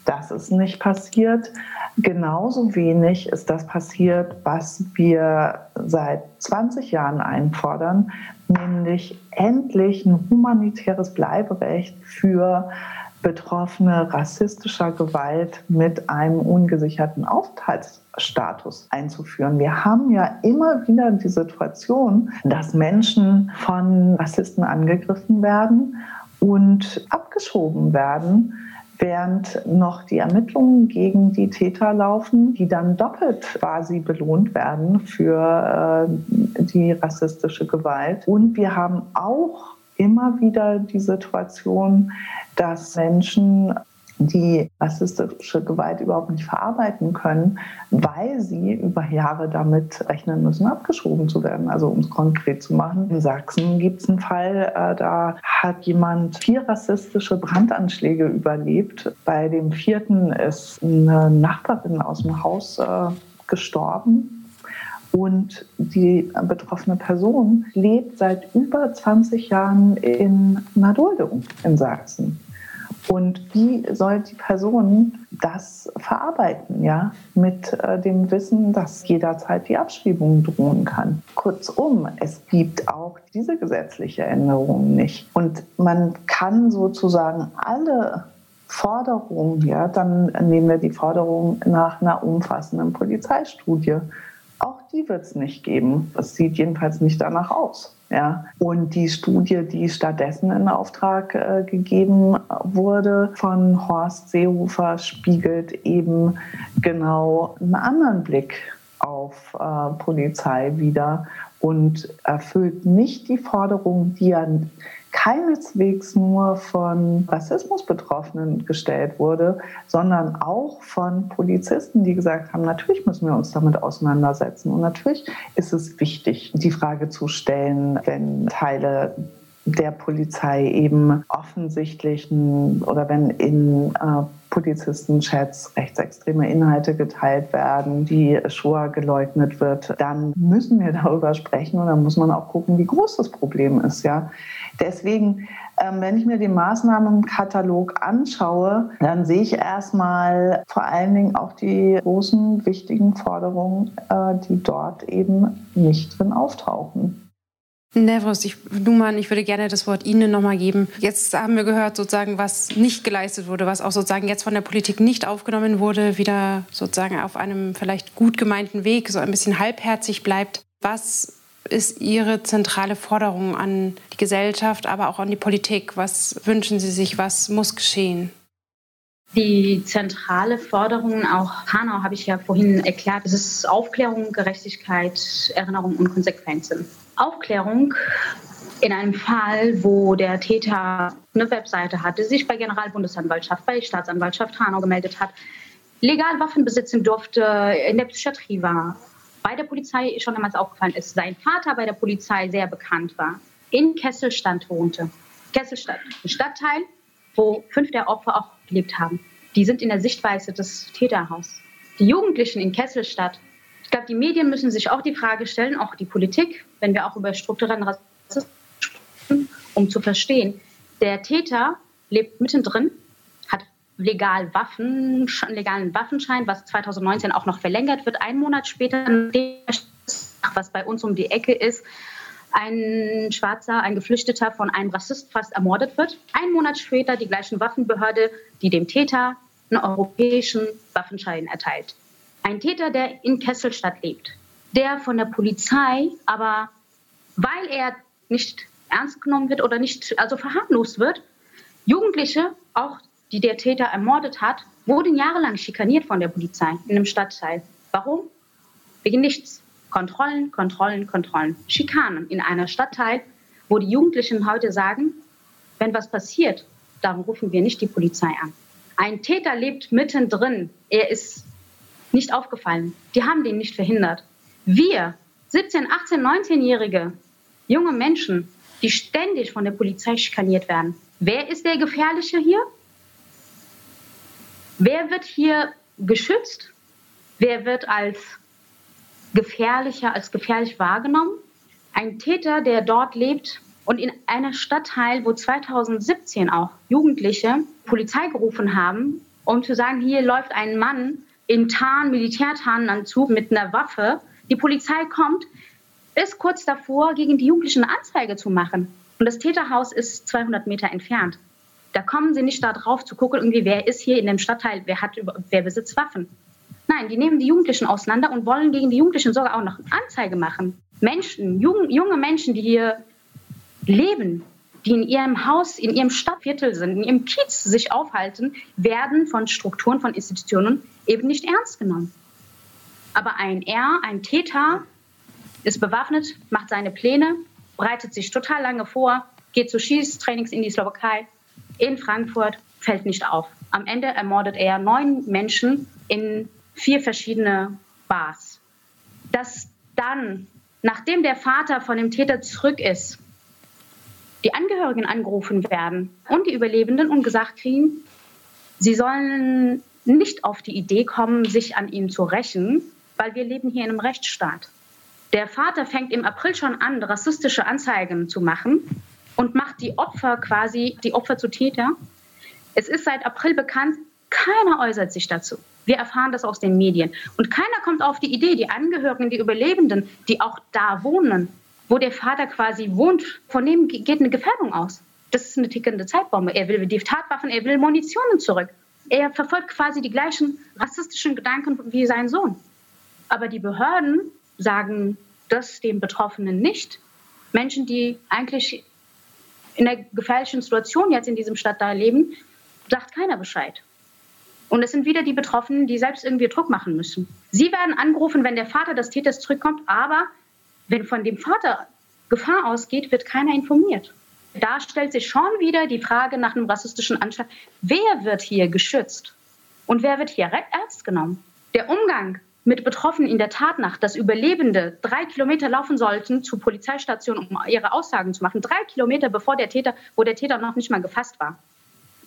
Das ist nicht passiert. Genauso wenig ist das passiert, was wir seit 20 Jahren einfordern, nämlich endlich ein humanitäres Bleiberecht für Betroffene rassistischer Gewalt mit einem ungesicherten Aufenthaltsstatus einzuführen. Wir haben ja immer wieder die Situation, dass Menschen von Rassisten angegriffen werden und abgeschoben werden während noch die Ermittlungen gegen die Täter laufen, die dann doppelt quasi belohnt werden für äh, die rassistische Gewalt. Und wir haben auch immer wieder die Situation, dass Menschen die rassistische Gewalt überhaupt nicht verarbeiten können, weil sie über Jahre damit rechnen müssen, abgeschoben zu werden. Also um es konkret zu machen, in Sachsen gibt es einen Fall, äh, da hat jemand vier rassistische Brandanschläge überlebt. Bei dem vierten ist eine Nachbarin aus dem Haus äh, gestorben. Und die betroffene Person lebt seit über 20 Jahren in Duldung in Sachsen. Und wie soll die Person das verarbeiten, ja, mit äh, dem Wissen, dass jederzeit die Abschiebung drohen kann? Kurzum, es gibt auch diese gesetzliche Änderung nicht. Und man kann sozusagen alle Forderungen, ja, dann nehmen wir die Forderung nach einer umfassenden Polizeistudie. Auch die wird es nicht geben. Das sieht jedenfalls nicht danach aus. Ja. Und die Studie, die stattdessen in Auftrag äh, gegeben wurde von Horst Seehofer, spiegelt eben genau einen anderen Blick auf äh, Polizei wider und erfüllt nicht die Forderung, die er keineswegs nur von Rassismusbetroffenen gestellt wurde, sondern auch von Polizisten, die gesagt haben, natürlich müssen wir uns damit auseinandersetzen. Und natürlich ist es wichtig, die Frage zu stellen, wenn Teile der Polizei eben offensichtlich oder wenn in äh, Polizisten-Chats rechtsextreme Inhalte geteilt werden, die Shoah geleugnet wird, dann müssen wir darüber sprechen und dann muss man auch gucken, wie groß das Problem ist. Ja? Deswegen, ähm, wenn ich mir den Maßnahmenkatalog anschaue, dann sehe ich erstmal vor allen Dingen auch die großen, wichtigen Forderungen, äh, die dort eben nicht drin auftauchen. Nevros, ich, Numan, ich würde gerne das Wort Ihnen nochmal geben. Jetzt haben wir gehört, sozusagen, was nicht geleistet wurde, was auch sozusagen jetzt von der Politik nicht aufgenommen wurde, wieder sozusagen auf einem vielleicht gut gemeinten Weg, so ein bisschen halbherzig bleibt. Was ist Ihre zentrale Forderung an die Gesellschaft, aber auch an die Politik? Was wünschen Sie sich? Was muss geschehen? Die zentrale Forderung, auch Hanau habe ich ja vorhin erklärt, es ist Aufklärung, Gerechtigkeit, Erinnerung und Konsequenzen. Aufklärung in einem Fall, wo der Täter eine Webseite hatte, sich bei Generalbundesanwaltschaft, bei Staatsanwaltschaft Hanau gemeldet hat, legal Waffen besitzen durfte, in der Psychiatrie war, bei der Polizei schon damals aufgefallen ist, sein Vater bei der Polizei sehr bekannt war, in Kesselstadt wohnte. Kesselstadt, ein Stadtteil, wo fünf der Opfer auch gelebt haben. Die sind in der Sichtweise des Täterhauses. Die Jugendlichen in Kesselstadt, ich glaube, die Medien müssen sich auch die Frage stellen, auch die Politik, wenn wir auch über strukturellen Rassismus sprechen, um zu verstehen, der Täter lebt mittendrin, hat legal Waffen, legalen Waffenschein, was 2019 auch noch verlängert wird. Ein Monat später, was bei uns um die Ecke ist, ein Schwarzer, ein Geflüchteter von einem Rassist fast ermordet wird. Ein Monat später die gleichen Waffenbehörde, die dem Täter einen europäischen Waffenschein erteilt. Ein Täter, der in Kesselstadt lebt, der von der Polizei aber, weil er nicht ernst genommen wird oder nicht, also verharmlost wird, Jugendliche, auch die der Täter ermordet hat, wurden jahrelang schikaniert von der Polizei in einem Stadtteil. Warum? Wegen nichts. Kontrollen, Kontrollen, Kontrollen. Schikanen in einer Stadtteil, wo die Jugendlichen heute sagen, wenn was passiert, dann rufen wir nicht die Polizei an. Ein Täter lebt mittendrin. Er ist nicht aufgefallen. Die haben den nicht verhindert. Wir, 17, 18, 19-jährige junge Menschen, die ständig von der Polizei schikaniert werden. Wer ist der Gefährliche hier? Wer wird hier geschützt? Wer wird als gefährlicher, als gefährlich wahrgenommen? Ein Täter, der dort lebt und in einer Stadtteil, wo 2017 auch Jugendliche Polizei gerufen haben, um zu sagen, hier läuft ein Mann in Tarn, Militärtarnanzug mit einer Waffe. Die Polizei kommt, ist kurz davor, gegen die Jugendlichen eine Anzeige zu machen. Und das Täterhaus ist 200 Meter entfernt. Da kommen sie nicht darauf zu gucken, irgendwie, wer ist hier in dem Stadtteil, wer, hat, wer besitzt Waffen. Nein, die nehmen die Jugendlichen auseinander und wollen gegen die Jugendlichen sogar auch noch Anzeige machen. Menschen, jung, junge Menschen, die hier leben, die in ihrem Haus, in ihrem Stadtviertel sind, in ihrem Kiez sich aufhalten, werden von Strukturen, von Institutionen eben nicht ernst genommen. Aber ein R, ein Täter, ist bewaffnet, macht seine Pläne, bereitet sich total lange vor, geht zu Schießtrainings in die Slowakei, in Frankfurt, fällt nicht auf. Am Ende ermordet er neun Menschen in vier verschiedene Bars. Dass dann, nachdem der Vater von dem Täter zurück ist, die Angehörigen angerufen werden und die Überlebenden und gesagt kriegen, sie sollen nicht auf die Idee kommen, sich an ihm zu rächen, weil wir leben hier in einem Rechtsstaat. Der Vater fängt im April schon an, rassistische Anzeigen zu machen und macht die Opfer quasi, die Opfer zu Täter. Es ist seit April bekannt, keiner äußert sich dazu. Wir erfahren das aus den Medien. Und keiner kommt auf die Idee, die Angehörigen, die Überlebenden, die auch da wohnen, wo der Vater quasi wohnt, von dem geht eine Gefährdung aus. Das ist eine tickende Zeitbombe. Er will die Tatwaffen, er will Munitionen zurück. Er verfolgt quasi die gleichen rassistischen Gedanken wie sein Sohn. Aber die Behörden sagen das den Betroffenen nicht. Menschen, die eigentlich in einer gefährlichen Situation jetzt in diesem Stadtteil leben, sagt keiner Bescheid. Und es sind wieder die Betroffenen, die selbst irgendwie Druck machen müssen. Sie werden angerufen, wenn der Vater des Täters zurückkommt, aber wenn von dem Vater Gefahr ausgeht, wird keiner informiert. Da stellt sich schon wieder die Frage nach einem rassistischen Anschlag, wer wird hier geschützt und wer wird hier ernst genommen? Der Umgang mit Betroffenen in der Tatnacht, dass Überlebende drei Kilometer laufen sollten zur Polizeistation, um ihre Aussagen zu machen, drei Kilometer bevor der Täter, wo der Täter noch nicht mal gefasst war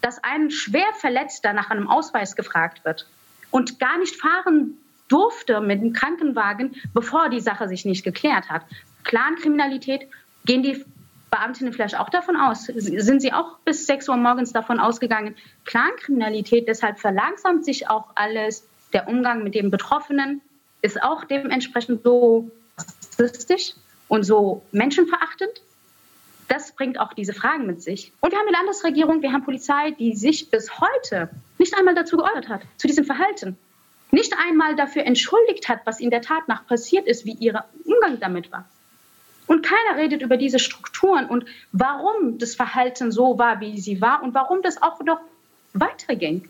dass ein Schwerverletzter nach einem Ausweis gefragt wird und gar nicht fahren durfte mit dem Krankenwagen, bevor die Sache sich nicht geklärt hat. Clankriminalität, gehen die Beamtinnen vielleicht auch davon aus? Sind sie auch bis 6 Uhr morgens davon ausgegangen? Clankriminalität, deshalb verlangsamt sich auch alles. Der Umgang mit den Betroffenen ist auch dementsprechend so rassistisch und so menschenverachtend. Das bringt auch diese Fragen mit sich. Und wir haben eine Landesregierung, wir haben Polizei, die sich bis heute nicht einmal dazu geäußert hat, zu diesem Verhalten. Nicht einmal dafür entschuldigt hat, was in der Tat nach passiert ist, wie ihr Umgang damit war. Und keiner redet über diese Strukturen und warum das Verhalten so war, wie sie war und warum das auch noch weiterging.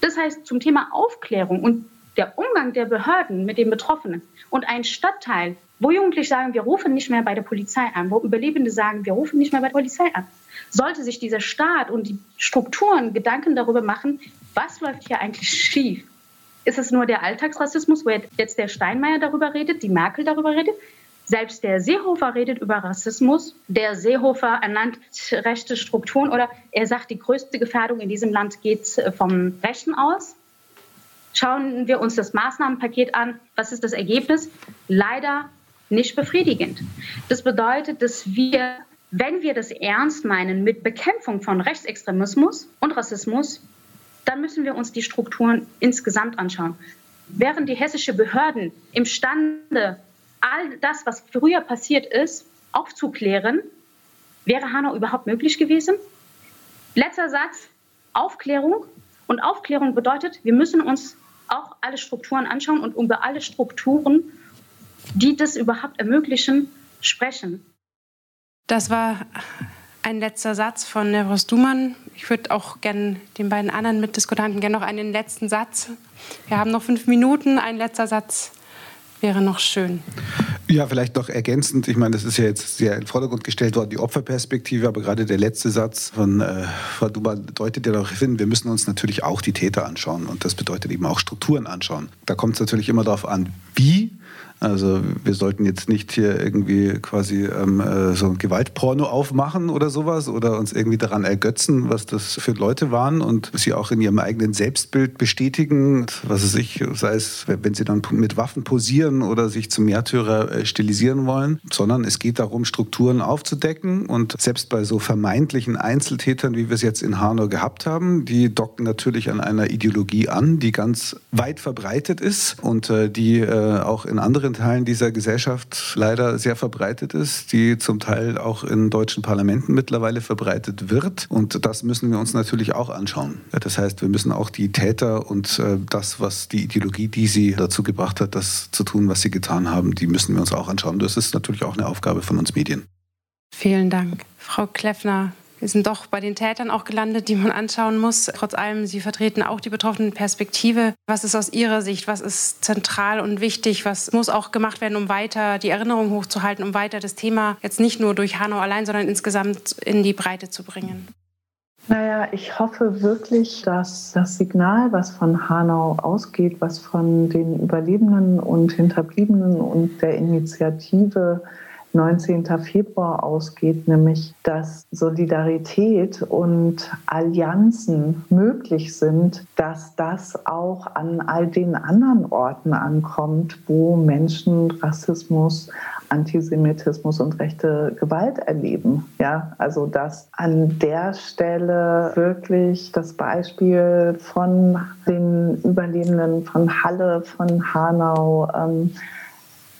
Das heißt, zum Thema Aufklärung und der Umgang der Behörden mit den Betroffenen und ein Stadtteil, wo Jugendliche sagen, wir rufen nicht mehr bei der Polizei an, wo Überlebende sagen, wir rufen nicht mehr bei der Polizei an, sollte sich dieser Staat und die Strukturen Gedanken darüber machen, was läuft hier eigentlich schief? Ist es nur der Alltagsrassismus, wo jetzt der Steinmeier darüber redet, die Merkel darüber redet? Selbst der Seehofer redet über Rassismus. Der Seehofer ernannt rechte Strukturen oder er sagt, die größte Gefährdung in diesem Land geht vom Rechten aus. Schauen wir uns das Maßnahmenpaket an. Was ist das Ergebnis? Leider nicht befriedigend. Das bedeutet, dass wir, wenn wir das ernst meinen mit Bekämpfung von Rechtsextremismus und Rassismus, dann müssen wir uns die Strukturen insgesamt anschauen. Wären die hessischen Behörden imstande, all das, was früher passiert ist, aufzuklären, wäre Hanau überhaupt möglich gewesen? Letzter Satz, Aufklärung. Und Aufklärung bedeutet, wir müssen uns auch alle Strukturen anschauen und über alle Strukturen, die das überhaupt ermöglichen, sprechen. Das war ein letzter Satz von Nevros Duman. Ich würde auch gerne den beiden anderen Mitdiskutanten gerne noch einen letzten Satz. Wir haben noch fünf Minuten. Ein letzter Satz wäre noch schön. Ja, vielleicht noch ergänzend. Ich meine, das ist ja jetzt sehr in den Vordergrund gestellt worden, die Opferperspektive. Aber gerade der letzte Satz von äh, Frau Duban deutet ja darauf hin, wir müssen uns natürlich auch die Täter anschauen. Und das bedeutet eben auch Strukturen anschauen. Da kommt es natürlich immer darauf an, wie also wir sollten jetzt nicht hier irgendwie quasi ähm, äh, so ein Gewaltporno aufmachen oder sowas oder uns irgendwie daran ergötzen, was das für Leute waren und sie auch in ihrem eigenen Selbstbild bestätigen, was es sich, sei es, wenn sie dann mit Waffen posieren oder sich zum Märtyrer äh, stilisieren wollen, sondern es geht darum, Strukturen aufzudecken. Und selbst bei so vermeintlichen Einzeltätern, wie wir es jetzt in Hanau gehabt haben, die docken natürlich an einer Ideologie an, die ganz weit verbreitet ist und äh, die äh, auch in anderen anderen Teilen dieser Gesellschaft leider sehr verbreitet ist, die zum Teil auch in deutschen Parlamenten mittlerweile verbreitet wird. Und das müssen wir uns natürlich auch anschauen. Das heißt, wir müssen auch die Täter und äh, das, was die Ideologie, die sie dazu gebracht hat, das zu tun, was sie getan haben, die müssen wir uns auch anschauen. Das ist natürlich auch eine Aufgabe von uns Medien. Vielen Dank. Frau Kleffner, wir sind doch bei den Tätern auch gelandet, die man anschauen muss. Trotz allem, Sie vertreten auch die betroffenen Perspektive. Was ist aus Ihrer Sicht, was ist zentral und wichtig, was muss auch gemacht werden, um weiter die Erinnerung hochzuhalten, um weiter das Thema jetzt nicht nur durch Hanau allein, sondern insgesamt in die Breite zu bringen? Naja, ich hoffe wirklich, dass das Signal, was von Hanau ausgeht, was von den Überlebenden und Hinterbliebenen und der Initiative 19. Februar ausgeht, nämlich dass Solidarität und Allianzen möglich sind, dass das auch an all den anderen Orten ankommt, wo Menschen Rassismus, Antisemitismus und rechte Gewalt erleben. Ja, also dass an der Stelle wirklich das Beispiel von den Überlebenden von Halle, von Hanau ähm,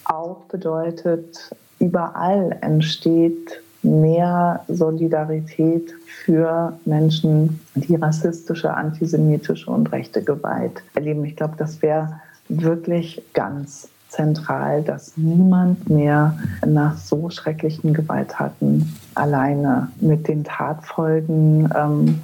auch bedeutet, überall entsteht mehr Solidarität für Menschen, die rassistische, antisemitische und rechte Gewalt erleben. Ich glaube, das wäre wirklich ganz zentral, dass niemand mehr nach so schrecklichen Gewalttaten alleine mit den Tatfolgen ähm,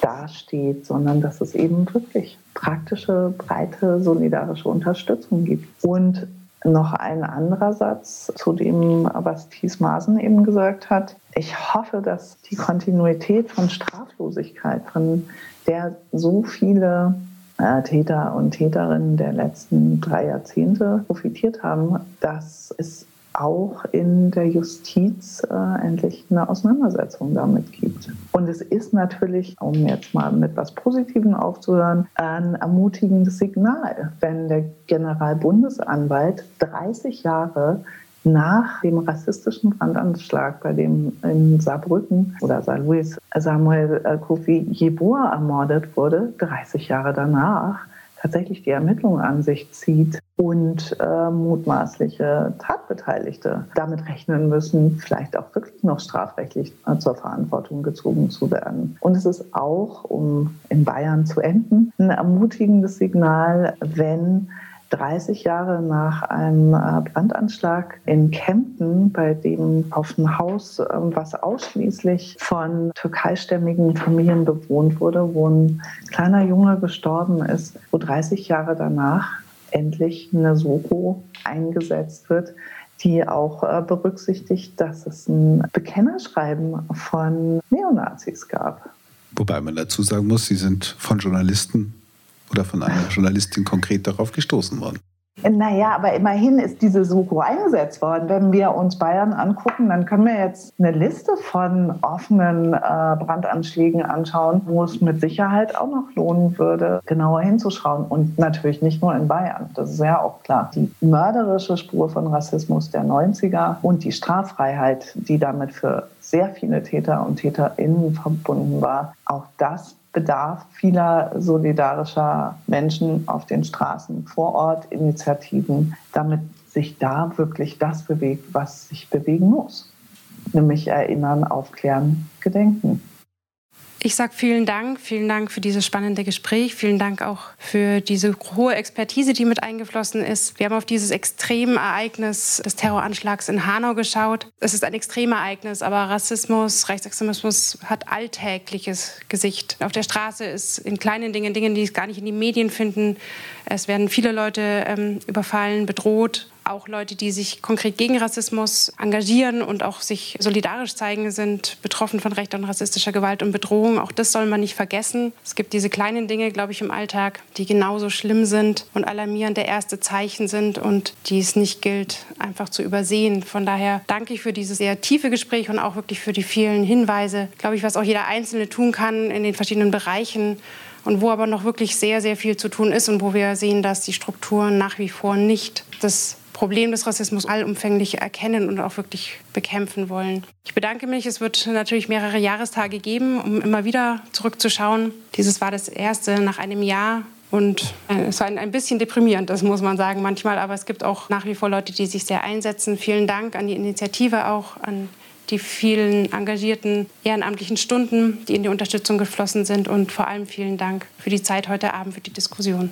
dasteht, sondern dass es eben wirklich praktische, breite, solidarische Unterstützung gibt. Und noch ein anderer Satz zu dem, was Thies Maaßen eben gesagt hat. Ich hoffe, dass die Kontinuität von Straflosigkeit, von der so viele äh, Täter und Täterinnen der letzten drei Jahrzehnte profitiert haben, dass es auch in der Justiz äh, endlich eine Auseinandersetzung damit gibt. Und es ist natürlich, um jetzt mal mit was Positivem aufzuhören, ein ermutigendes Signal, wenn der Generalbundesanwalt 30 Jahre nach dem rassistischen Brandanschlag, bei dem in Saarbrücken oder Saarlouis Samuel äh, Kofi Jeboa ermordet wurde, 30 Jahre danach, tatsächlich die Ermittlungen an sich zieht und äh, mutmaßliche Tatbeteiligte damit rechnen müssen, vielleicht auch wirklich noch strafrechtlich äh, zur Verantwortung gezogen zu werden. Und es ist auch, um in Bayern zu enden, ein ermutigendes Signal, wenn 30 Jahre nach einem äh, Brandanschlag in Kempten, bei dem auf ein Haus, ähm, was ausschließlich von türkeistämmigen Familien bewohnt wurde, wo ein kleiner Junge gestorben ist, wo 30 Jahre danach endlich eine Soko eingesetzt wird, die auch äh, berücksichtigt, dass es ein Bekennerschreiben von Neonazis gab. Wobei man dazu sagen muss, sie sind von Journalisten oder von einer Journalistin konkret darauf gestoßen worden. Naja, aber immerhin ist diese Suko eingesetzt worden. Wenn wir uns Bayern angucken, dann können wir jetzt eine Liste von offenen äh, Brandanschlägen anschauen, wo es mit Sicherheit auch noch lohnen würde, genauer hinzuschauen. Und natürlich nicht nur in Bayern, das ist ja auch klar. Die mörderische Spur von Rassismus der 90er und die Straffreiheit, die damit für sehr viele Täter und TäterInnen verbunden war, auch das bedarf vieler solidarischer Menschen auf den Straßen vor Ort, Initiativen, damit sich da wirklich das bewegt, was sich bewegen muss. Nämlich erinnern, aufklären, gedenken. Ich sage vielen Dank, vielen Dank für dieses spannende Gespräch, vielen Dank auch für diese hohe Expertise, die mit eingeflossen ist. Wir haben auf dieses Extremereignis des Terroranschlags in Hanau geschaut. Es ist ein Extremereignis, aber Rassismus, Rechtsextremismus hat alltägliches Gesicht. Auf der Straße ist in kleinen Dingen, Dingen, die es gar nicht in die Medien finden. Es werden viele Leute ähm, überfallen, bedroht auch Leute, die sich konkret gegen Rassismus engagieren und auch sich solidarisch zeigen, sind betroffen von rechter und rassistischer Gewalt und Bedrohung. Auch das soll man nicht vergessen. Es gibt diese kleinen Dinge, glaube ich, im Alltag, die genauso schlimm sind und alarmierend der erste Zeichen sind und die es nicht gilt, einfach zu übersehen. Von daher danke ich für dieses sehr tiefe Gespräch und auch wirklich für die vielen Hinweise, glaube ich, was auch jeder Einzelne tun kann in den verschiedenen Bereichen und wo aber noch wirklich sehr, sehr viel zu tun ist und wo wir sehen, dass die Strukturen nach wie vor nicht das Problem des Rassismus allumfänglich erkennen und auch wirklich bekämpfen wollen. Ich bedanke mich. Es wird natürlich mehrere Jahrestage geben, um immer wieder zurückzuschauen. Dieses war das erste nach einem Jahr. Und äh, es war ein bisschen deprimierend, das muss man sagen manchmal. Aber es gibt auch nach wie vor Leute, die sich sehr einsetzen. Vielen Dank an die Initiative auch, an die vielen engagierten ehrenamtlichen Stunden, die in die Unterstützung geflossen sind. Und vor allem vielen Dank für die Zeit heute Abend, für die Diskussion.